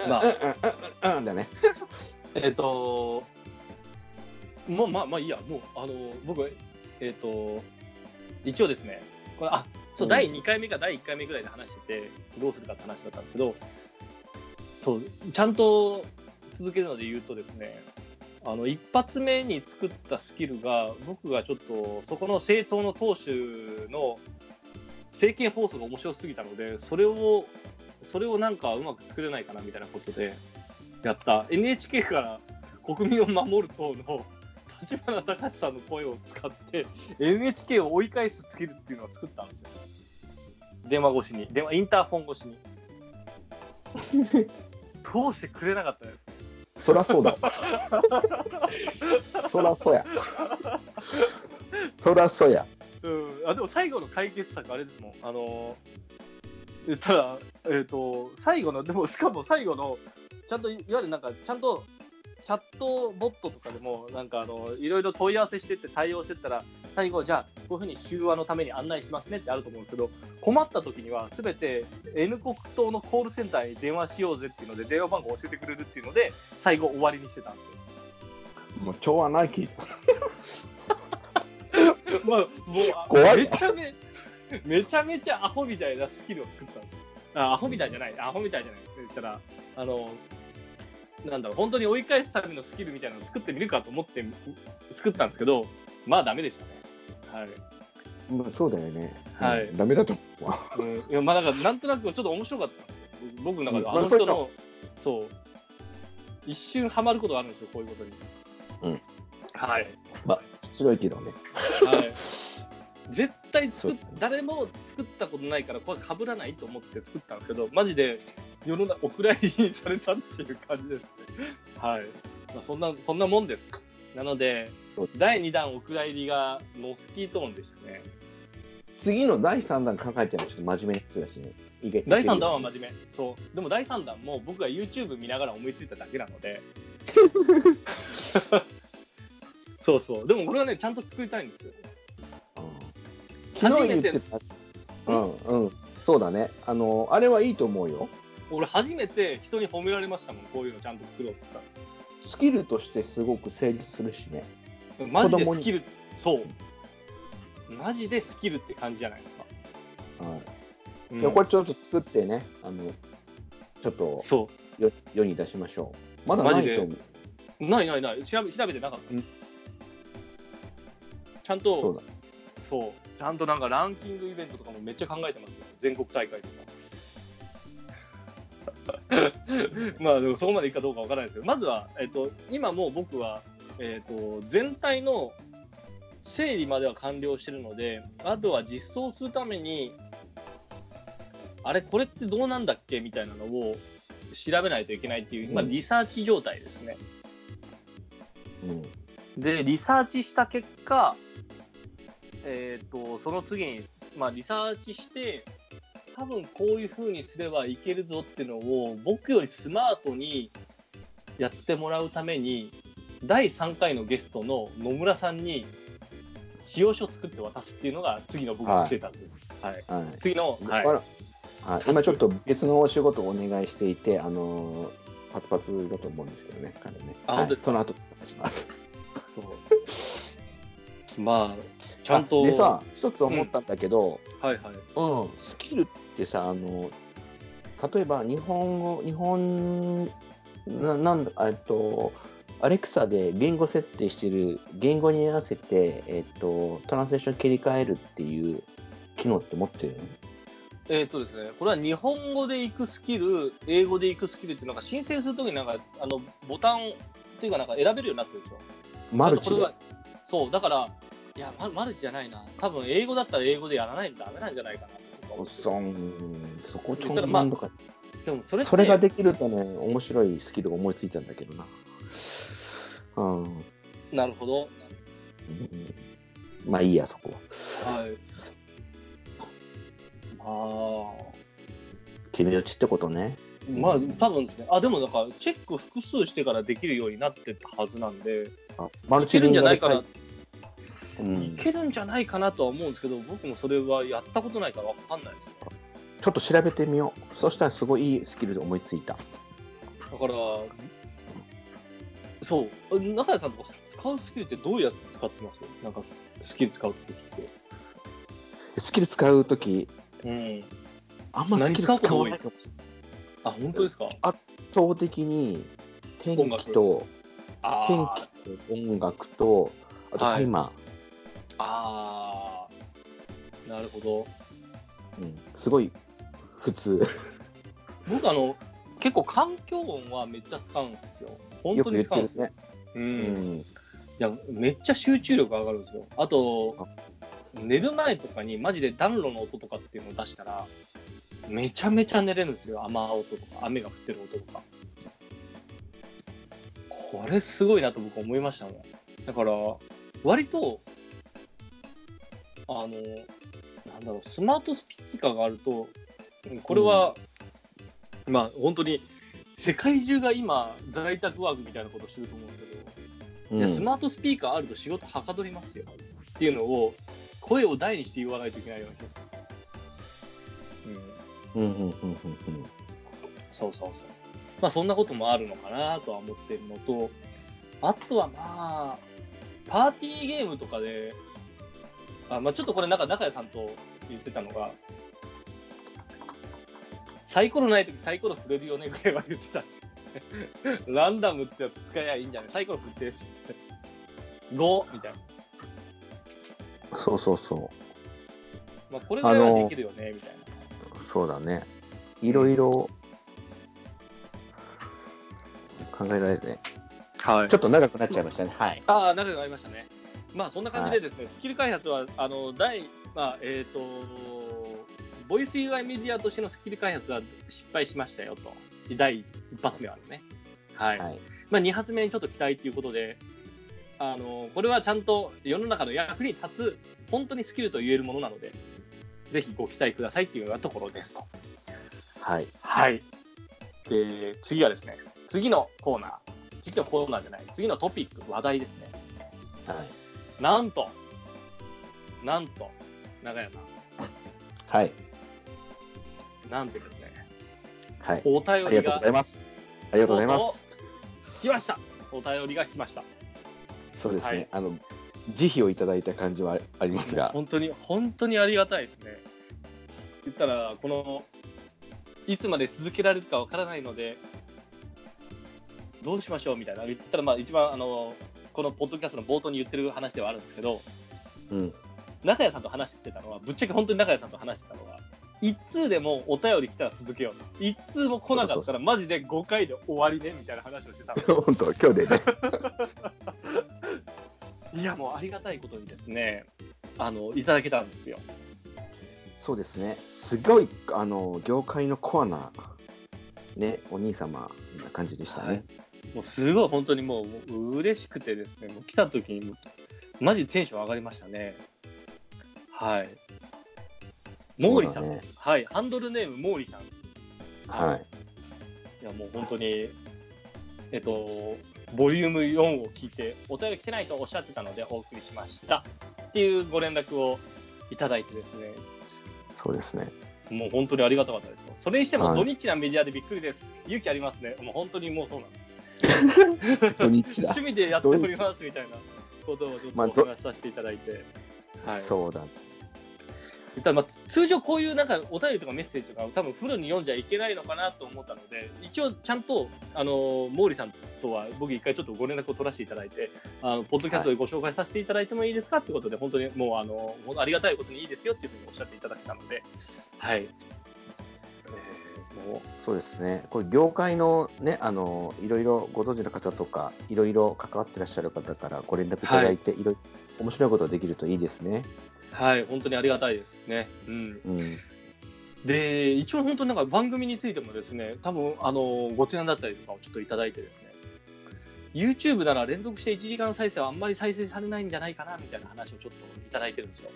まあうんうんうんうん。うんだね。[laughs] えっ、と、もうまあまあいいや、もう、あの僕、えっ、と、一応ですね、これあそう、うん。第2回目か第1回目ぐらいで話してて、どうするかって話だったんですけど、そう、ちゃんと続けるので言うとですね、あの一発目に作ったスキルが、僕がちょっと、そこの政党の党首の政見放送が面白すぎたので、それを、それをなんかうまく作れないかなみたいなことで、やった NHK から国民を守る党の立花隆さんの声を使って NHK を追い返すスキルっていうのを作ったんですよ。電話越しに、電話インターフォン越しに。[laughs] 通してくれなかったです。そらそうだ。[laughs] そらそうや。そらそうや。うん、あでも最後の解決策、あれですもん、あの言ったら、えっ、と、最後の、でもしかも最後の、ちゃんと、いわゆるなんか、ちゃんと、チャットボットとかでも、なんかあの、いろいろ問い合わせしてって対応してったら、最後、じゃあ、こういうふうに集話のために案内しますねってあると思うんですけど、困った時には、すべて N 国党のコールセンターに電話しようぜっていうので、電話番号教えてくれるっていうので、最後終わりにしてたんですよ。もう超アナーキーじまあ、もうあ怖いめちゃめめちゃめちゃアホみたいなスキルを作ったんですよ。あアホみたいじゃない、アホみたいじゃないって言ったら、あの、なんだろう、本当に追い返すためのスキルみたいなのを作ってみるかと思って作ったんですけど、まあダメでしたね。はい。まあそうだよね。はいうんダメだと思うわ。うん、いやまあなんかなんとなくちょっと面白かったんですよ。僕の中ではあの人の、そう、一瞬ハマることがあるんですよ、こういうことに。うん。はい。白いけどね。はい、絶対作っ誰も作ったことないからこれ被らないと思って作ったんですけどマジで世の中お蔵入りにされたっていう感じですね。はい、まあ、そんなそんなもんです。なので第2弾お蔵入りがモスキートーンでしたね。次の第3弾考えてるのちょっと真面目な人だしね。第3弾は真面目。そう。でも第3弾も僕が YouTube 見ながら思いついただけなので。[laughs] そうそう。でもこれはねちゃんと作りたいんですよ。うん昨日言ってた。うんうん。そうだね。あの、あれはいいと思うよ。俺初めて人に褒められましたもんこういうのちゃんと作ろうって言ったらスキルとしてすごく成立するしね。マジでスキル、そう。マジでスキルって感じじゃないですか。はいうんこれちょっと作ってね、あの、ちょっとそよ世に出しましょう。まだないと思う。う。ないないない。調べ調べてなかった。うんちゃんと、そうだ。そう。ちゃんとなんかランキングイベントとかもめっちゃ考えてますよ。全国大会とか。[laughs] まあでもそこまでいくかどうかわからないですけど、まずは、えっと、今もう僕は、えっと、全体の整理までは完了してるので、あとは実装するために、あれ、これってどうなんだっけ？みたいなのを調べないといけないっていう、まあ、うんリサーチ状態ですね。うん。で、リサーチした結果、えっ、と、その次に、まあ、リサーチして、多分こういう風にすればいけるぞっていうのを、僕よりスマートにやってもらうために、第3回のゲストの野村さんに、使用書を作って渡すっていうのが次の僕のステータスです。はい。はい。次の、はい。はい、今ちょっと別のお仕事をお願いしていて、あのーパツパツだと思うんですけどね、彼ね。はいあ本当ですか？その後します。そう。まあ、ちゃんと。あでさ、一つ思ったんだけど、はいはい。うん、スキルってさ、あの、例えば日本語、日本、ななんだ、えっと、アレクサで言語設定してる言語に合わせて、えっと、トランスレーション切り替えるっていう機能って持ってるの？えっ、とですね、これは日本語で行くスキル、英語で行くスキルっていうのが申請するときになんか、あの、ボタンっていうかなんか選べるようになってるんですよ。マルチそう、だから、いや、ママルチじゃないな。多分英語だったら英語でやらないとダメなんじゃないかなそんそこちょ言っとか、でもそれそれができるとね、面白いスキルが思いついたんだけどな。うん。うんなるほど。まあいいや、そこは。はい。ま決め打ちってことね。あ、まあ、多分ですね。あ、でもなんか、チェック複数してからできるようになってたはずなんで、あマルいけるんじゃないかな、うんいけるんじゃないかなとは思うんですけど、僕もそれはやったことないからわかんないです。ちょっと調べてみよう。そしたらすごいいいスキルで思いついた。だから、そう、中谷さんとか使うスキルってどういうやつ使ってます？なんか、スキル使うときって。スキル使うとき、うん。あんまスキル使わない。あ、本当ですか？圧倒的に天気と、天気と音楽と、あとはいタイマあー、なるほど。ー、うん、すごい普通。[laughs] 僕あの、結構環境音はめっちゃ使うんですよ。本当に使うんですよ。ね。う。うんん。いや、めっちゃ集中力上がるんですよ。あと、寝る前とかにマジで暖炉の音とかっていうのを出したら、めちゃめちゃ寝れるんですよ。雨音とか、雨が降ってる音とか。これすごいなと僕思いましたもん。だから、割と、あの、なんだろう、スマートスピーカーがあると、うんこれは、まあ本当に、世界中が今、在宅ワークみたいなことをしてると思うんですけど、いやスマートスピーカーあると仕事はかどりますよ。っていうのを声を大にして言わないといけないような気がする。うん、うんうんうんうんうん。そうそうそう。まあそんなこともあるのかなとは思ってるのと、あとはまあ、パーティーゲームとかで、あまあちょっとこれなんか中谷さんと言ってたのが、サイコロないときサイコロ振れるよねぐらいは言ってたんですよ。[laughs] ランダムってやつ使えばいいんじゃない？サイコロ振ってっつって。5みたいな。そうそうそまあこれぐらいはできるよねみたいな。う。そうだね。いろいろ考えられるね。はいちょっと長くなっちゃいましたね。はい。ああ、仲良くなりましたね。まあ、そんな感じでですね、スキル開発は、あの、第、まあ、えっ、と、ボイス UI メディアとしてのスキル開発は失敗しましたよと。第一発目はね。はい。はい。まあ、二発目にちょっと期待ということで、あの、これはちゃんと世の中の役に立つ、本当にスキルと言えるものなので、ぜひご期待くださいっていうようなところですと。はい。はい。で、次はですね、次のコーナー。次のコーナーじゃない、次のトピック、話題ですね。はい。なんと、なんと、長屋さはい。ん、なんとですね、はい。お便りがありがとうございます。ありがとうございます。来ました。お便りが来ました。そうですね。はいあの、慈悲をいただいた感じはありますが。本当に、本当にありがたいですね。言ったら、この、いつまで続けられるかわからないので、どうしましょうみたいな。言ったら、まあ、一番、あの、このポッドキャストの冒頭に言ってる話ではあるんですけど、うん。中谷さんと話してたのは、ぶっちゃけ本当に中谷さんと話してたのは、一通でもお便り来たら続けようと。一通も来なかったら、マジで5回で終わりね、みたいな話をしてたの。本当、今日でね。[laughs] いや、もうありがたいことにですね、あの、いただけたんですよ。そうですね。すごい、あの、業界のコアなね、お兄様な感じでしたね。もうすごい本当にもう嬉しくてですね、もう来た時にもうマジテンション上がりましたね。はい。毛利さん、ねはい、ハンドルネーム毛利さん。はい。いやもう本当に、えっと、ボリューム4を聞いて、お便り来てないとおっしゃってたのでお送りしましたっていうご連絡をいただいてですね、そうですね。もう本当にありがたかったですよ。それにしてもはい土日なメディアでびっくりです。勇気ありますね。もう本当にもうそうなんです。[laughs] 土日だ趣。味でやっておりますみたいなことをちょっとお話しさせていただいて。はい。そうだ。ただまあ通常こういうなんかお便りとかメッセージとか多分フルに読んじゃいけないのかなと思ったので一応ちゃんとあの毛利さんとは僕一回ちょっとご連絡を取らせていただいてあのポッドキャストでご紹介させていただいてもいいですかってことで本当にもうあのありがたいことにいいですよっていうふうにおっしゃっていただけたのではい、そうですね。これ業界のね、あのいろいろご存知の方とか、いろいろ関わってらっしゃる方からご連絡いただいて、い、ろいろ面白いことができるといいですね。うはい本当にありがたいですね。うんうん。で一応本当になんか番組についてもですね多分あのご提案だったりとかをちょっといただいてですね YouTube なら連続して1時間再生はあんまり再生されないんじゃないかなみたいな話をちょっといただいてるんですよ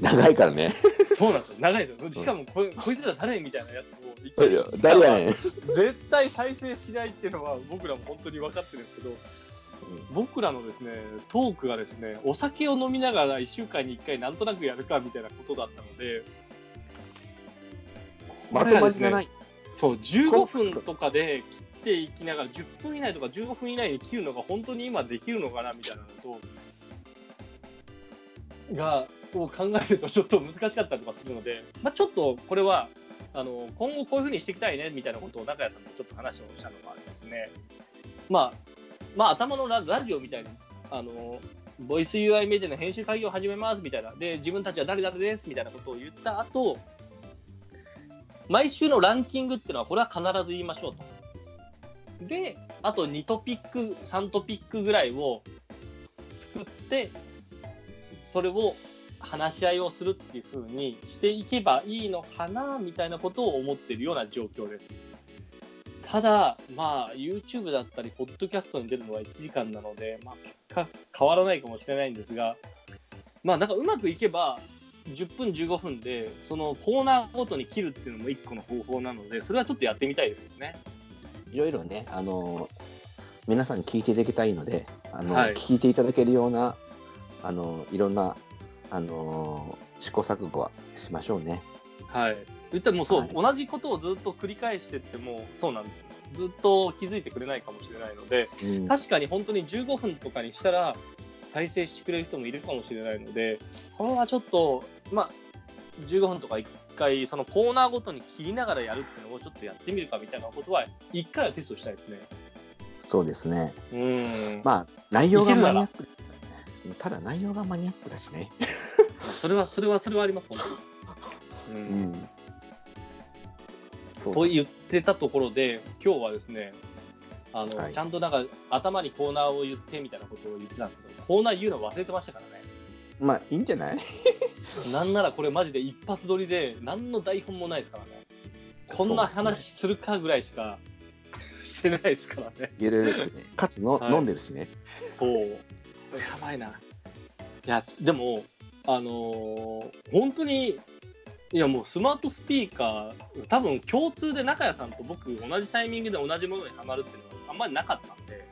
長いからね。そうなんですよ長いですよしかもここいつら誰？みたいなやつ誰やねん。絶対再生しないっていうのは僕らも本当に分かってるんですけど僕らのですねトークがですねお酒を飲みながら1週間に1回なんとなくやるかみたいなことだったのでまとまりがない。そう15分とかで切っていきながら10分以内とか15分以内に切るのが本当に今できるのかなみたいなのとがを考えるとちょっと難しかったりとかするので、まあ、ちょっとこれはあの今後こういうふうにしていきたいねみたいなことを中谷さんとちょっと話をしたのがですね、まあ、まあ頭のララジオみたいにあのボイス UI メディアの編集会議を始めますみたいなで自分たちは誰々ですみたいなことを言った後毎週のランキングっていうのはこれは必ず言いましょうと。で、あと2トピック、3トピックぐらいを作って、それを話し合いをするっていう風にしていけばいいのかな、みたいなことを思っているような状況です。ただ、まあ、YouTube だったり、ポッドキャストに出るのは1時間なので、まあ、結果変わらないかもしれないんですが、まあ、なんかうまくいけば、10分、15分で、そのコーナーごとに切るっていうのも一個の方法なので、それはちょっとやってみたいですよね。いろいろね、あの皆さんに聞いていただきたいので、あの、はい聞いていただけるような、あのいろんな、あの試行錯誤はしましょうね。はい。言ったらもうそう、はい同じことをずっと繰り返してってもそうなんですよ。ずっと気づいてくれないかもしれないので、うん確かに本当に15分とかにしたら、再生してくれる人もいるかもしれないので、それはちょっと、まあ、15分とか1回、そのコーナーごとに切りながらやるっていうのをちょっとやってみるかみたいなことは、1回はテストしたいですね。そうですね。うん。まあ、内容がマニアック。ただ内容がマニアックだしね。それは、それは、それはあります、本当に。う。うんうと言ってたところで、今日はですね、あの、はいちゃんとなんか頭にコーナーを言ってみたいなことを言ってたんですけど、コーナー言うの忘れてましたからね。まあ、いいんじゃない？[laughs] なんならこれマジで一発撮りで、何の台本もないですからね。こんな話するかぐらいしかしてないですからね。ゆるくね。かつの、はい飲んでるしね。そう。やばいな。いや、でも、あのー本当に、いやもうスマートスピーカー、多分共通で中谷さんと僕、同じタイミングで同じものにはまるっていうのはあんまりなかったんで、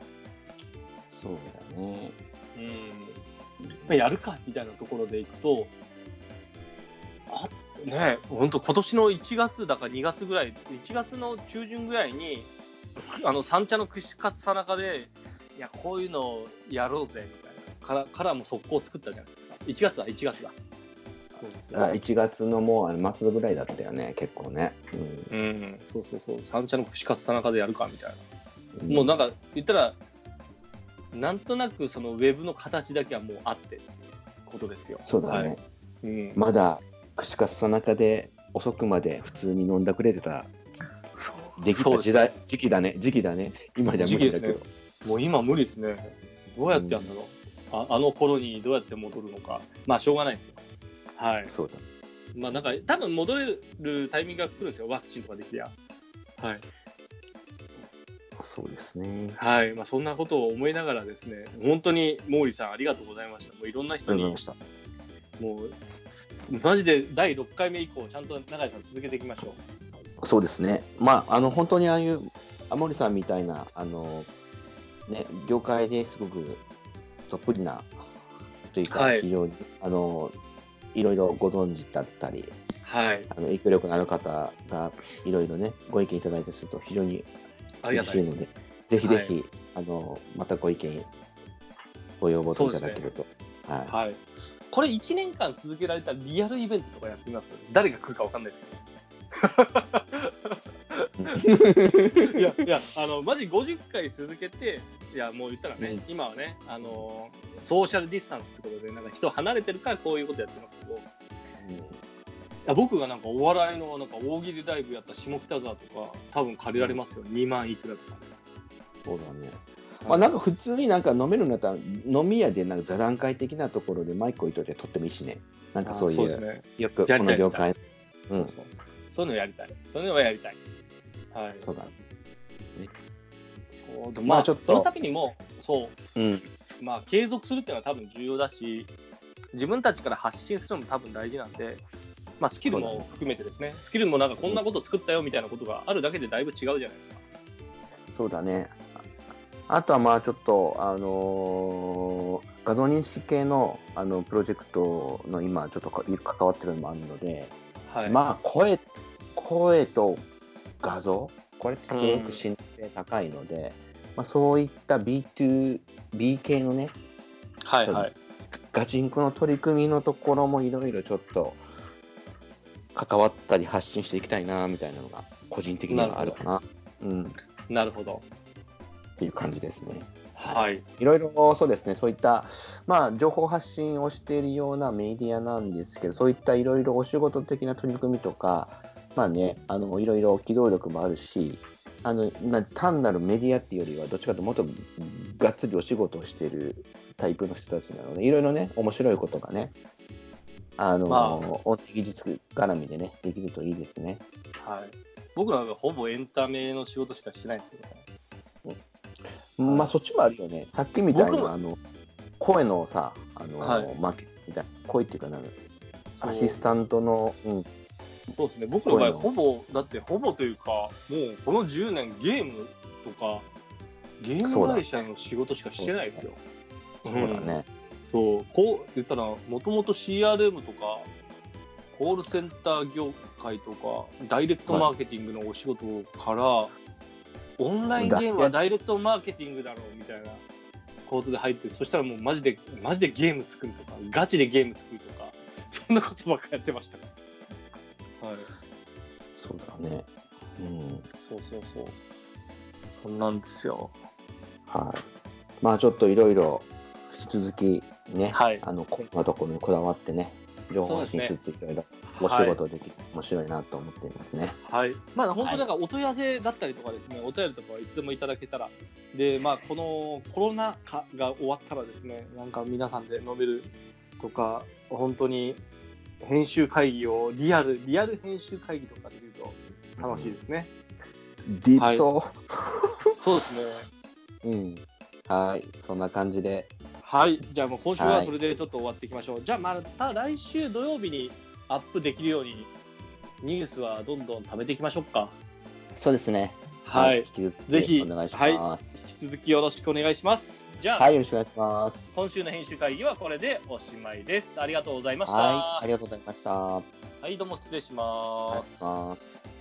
そうだね。うん、まあやるかみたいなところでいくと、あね本当、今年の1月だか2月ぐらい、1月の中旬ぐらいに、あの三茶の串カツ田中で、いや、こういうのをやろうぜみたいな、からからも速攻作ったじゃないですか、1月だ、1月だ。そうですね。あ1月のもう末ぐらいだったよね、結構ね。うん、そうそうそう、三茶の串カツ田中でやるかみたいな。うん。もうなんか言ったら、なんとなくそのウェブの形だけはもうあってってことですよ。そうだね。はい。うん、まだ串カツさなかで遅くまで普通に飲んだくれてたそう。できた時代時期だね。時期だね。今じゃ無理だけど、時期もう今無理ですね。どうやってやるんだろう、あ。あの頃にどうやって戻るのか。まあしょうがないですよ。はい。そうだまあなんか多分戻れるタイミングが来るんですよ。ワクチンとかできりゃ。はい。そうですね。はい、まあ、そんなことを思いながらですね、本当に毛利さんありがとうございました。もういろんな人に、もした。う、マジで第6回目以降、ちゃんと永井さん続けていきましょう。そうですね。まあ、あの、本当にああいう、甘森さんみたいな、あの、ね、業界ですごくどっぷりな、というか、はい非常に、あの、いろいろご存知だったり、はい、あの影響力のある方がいろいろね、ご意見いただいたりすると非常に。嬉しいので、ぜひぜひ、あの、またご意見、ご要望いただけると。はい。はい。これ1年間続けられたリアルイベントとかやってみます？誰が来るかわかんないですけど。いや、いや、あの、マジ50回続けて、いや、もう言ったらね、うん今はね、あのソーシャルディスタンスってことで、なんか人離れてるからこういうことやってますけど、いや僕がなんかお笑いのなんか大喜利ライブやった下北沢とか、多分借りられますよ、2万いくらとか。そうだね。まあ、なんか普通になんか飲めるんだったら、飲み屋でなんか座談会的なところでマイク置いといて撮ってもいいしね。なんかそういう、ね。よくこの業界、うんそうそうそう。そういうのやりたい。そういうのはやりたい。はい。そうだ。そうまあ、まあちょっとそのためにも、そう、うん。まあ、継続するっていうのは多分重要だし、自分たちから発信するのも多分大事なんで、まあ、スキルも含めてですね、スキルもなんかこんなこと作ったよみたいなことがあるだけでだいぶ違うじゃないですか。そうだね。あとはまあちょっと、あのー画像認識系のあのプロジェクトの今ちょっとか関わってるのもあるので、はい。まあ声、声と画像、これってすごく信頼高いので、まあ、そういった B2、B 系のね、はいはい。ガチンコの取り組みのところもいろいろちょっと関わったり発信していきたいなみたいなのが個人的にはあるかな。うん。っなるほど。ていう感じですね。はい。いろいろそうですね、そういった、まあ、情報発信をしているようなメディアなんですけど、そういったいろいろお仕事的な取り組みとか、まあね、あのいろいろ機動力もあるし、あのまあ単なるメディアっていうよりは、どっちかというともっとがっつりお仕事をしているタイプの人たちなので、いろいろね、面白いことがね、あの、まあ技術絡みでね、できるといいですね。はい。僕らはほぼエンタメの仕事しかしてないんですけどね。まあ、そっちもあるよね。さっきみたいな、あの、声のさ、あの、はいマーケみたいな、声っていうかな、アシスタントの、うん、そうですね、僕の場合、こほぼ、だってほぼというか、もうこの10年、ゲームとか、ゲーム会社の仕事しかしてないですよ。そうだね。そう、こう言ったら、もともと CRM とか、コールセンター業界とか、ダイレクトマーケティングのお仕事から、オンラインゲームはダイレクトマーケティングだろうみたいな構図で入って、そしたらもうマジで、マジでゲーム作るとか、ガチでゲーム作るとか、そんなことばっかやってました。はい。そうだね。うん。そうそうそう。そんなんですよ。はい。まあ、ちょっといろいろ、引き続き、ね、はいあの、こんなところにこだわってね、情報発信しつつ、いろいろお仕事できる、面白いなと思っていますね。はい。まあ、本当になんかお問い合わせだったりとかですね、お便りとかはいつでもいただけたら、で、まあ、このコロナ禍が終わったらですね、なんか皆さんで飲めるとか、本当に編集会議を、リアル、リアル編集会議とかできると楽しいですね。ディープそ [laughs] そうですね。う。うん。はい。そんな感じで、はい。じゃあもう今週ははいそれでちょっと終わっていきましょう。じゃあまた来週土曜日にアップできるように、ニュースはどんどん食べていきましょうか。そうですね。はい。引き続きぜひお願いします。引き続きよろしくお願いします。じゃあ、はい、よろしくお願いします。今週の編集会議はこれでおしまいです。ありがとうございました。はい、ありがとうございました。はい、どうも失礼し。ます。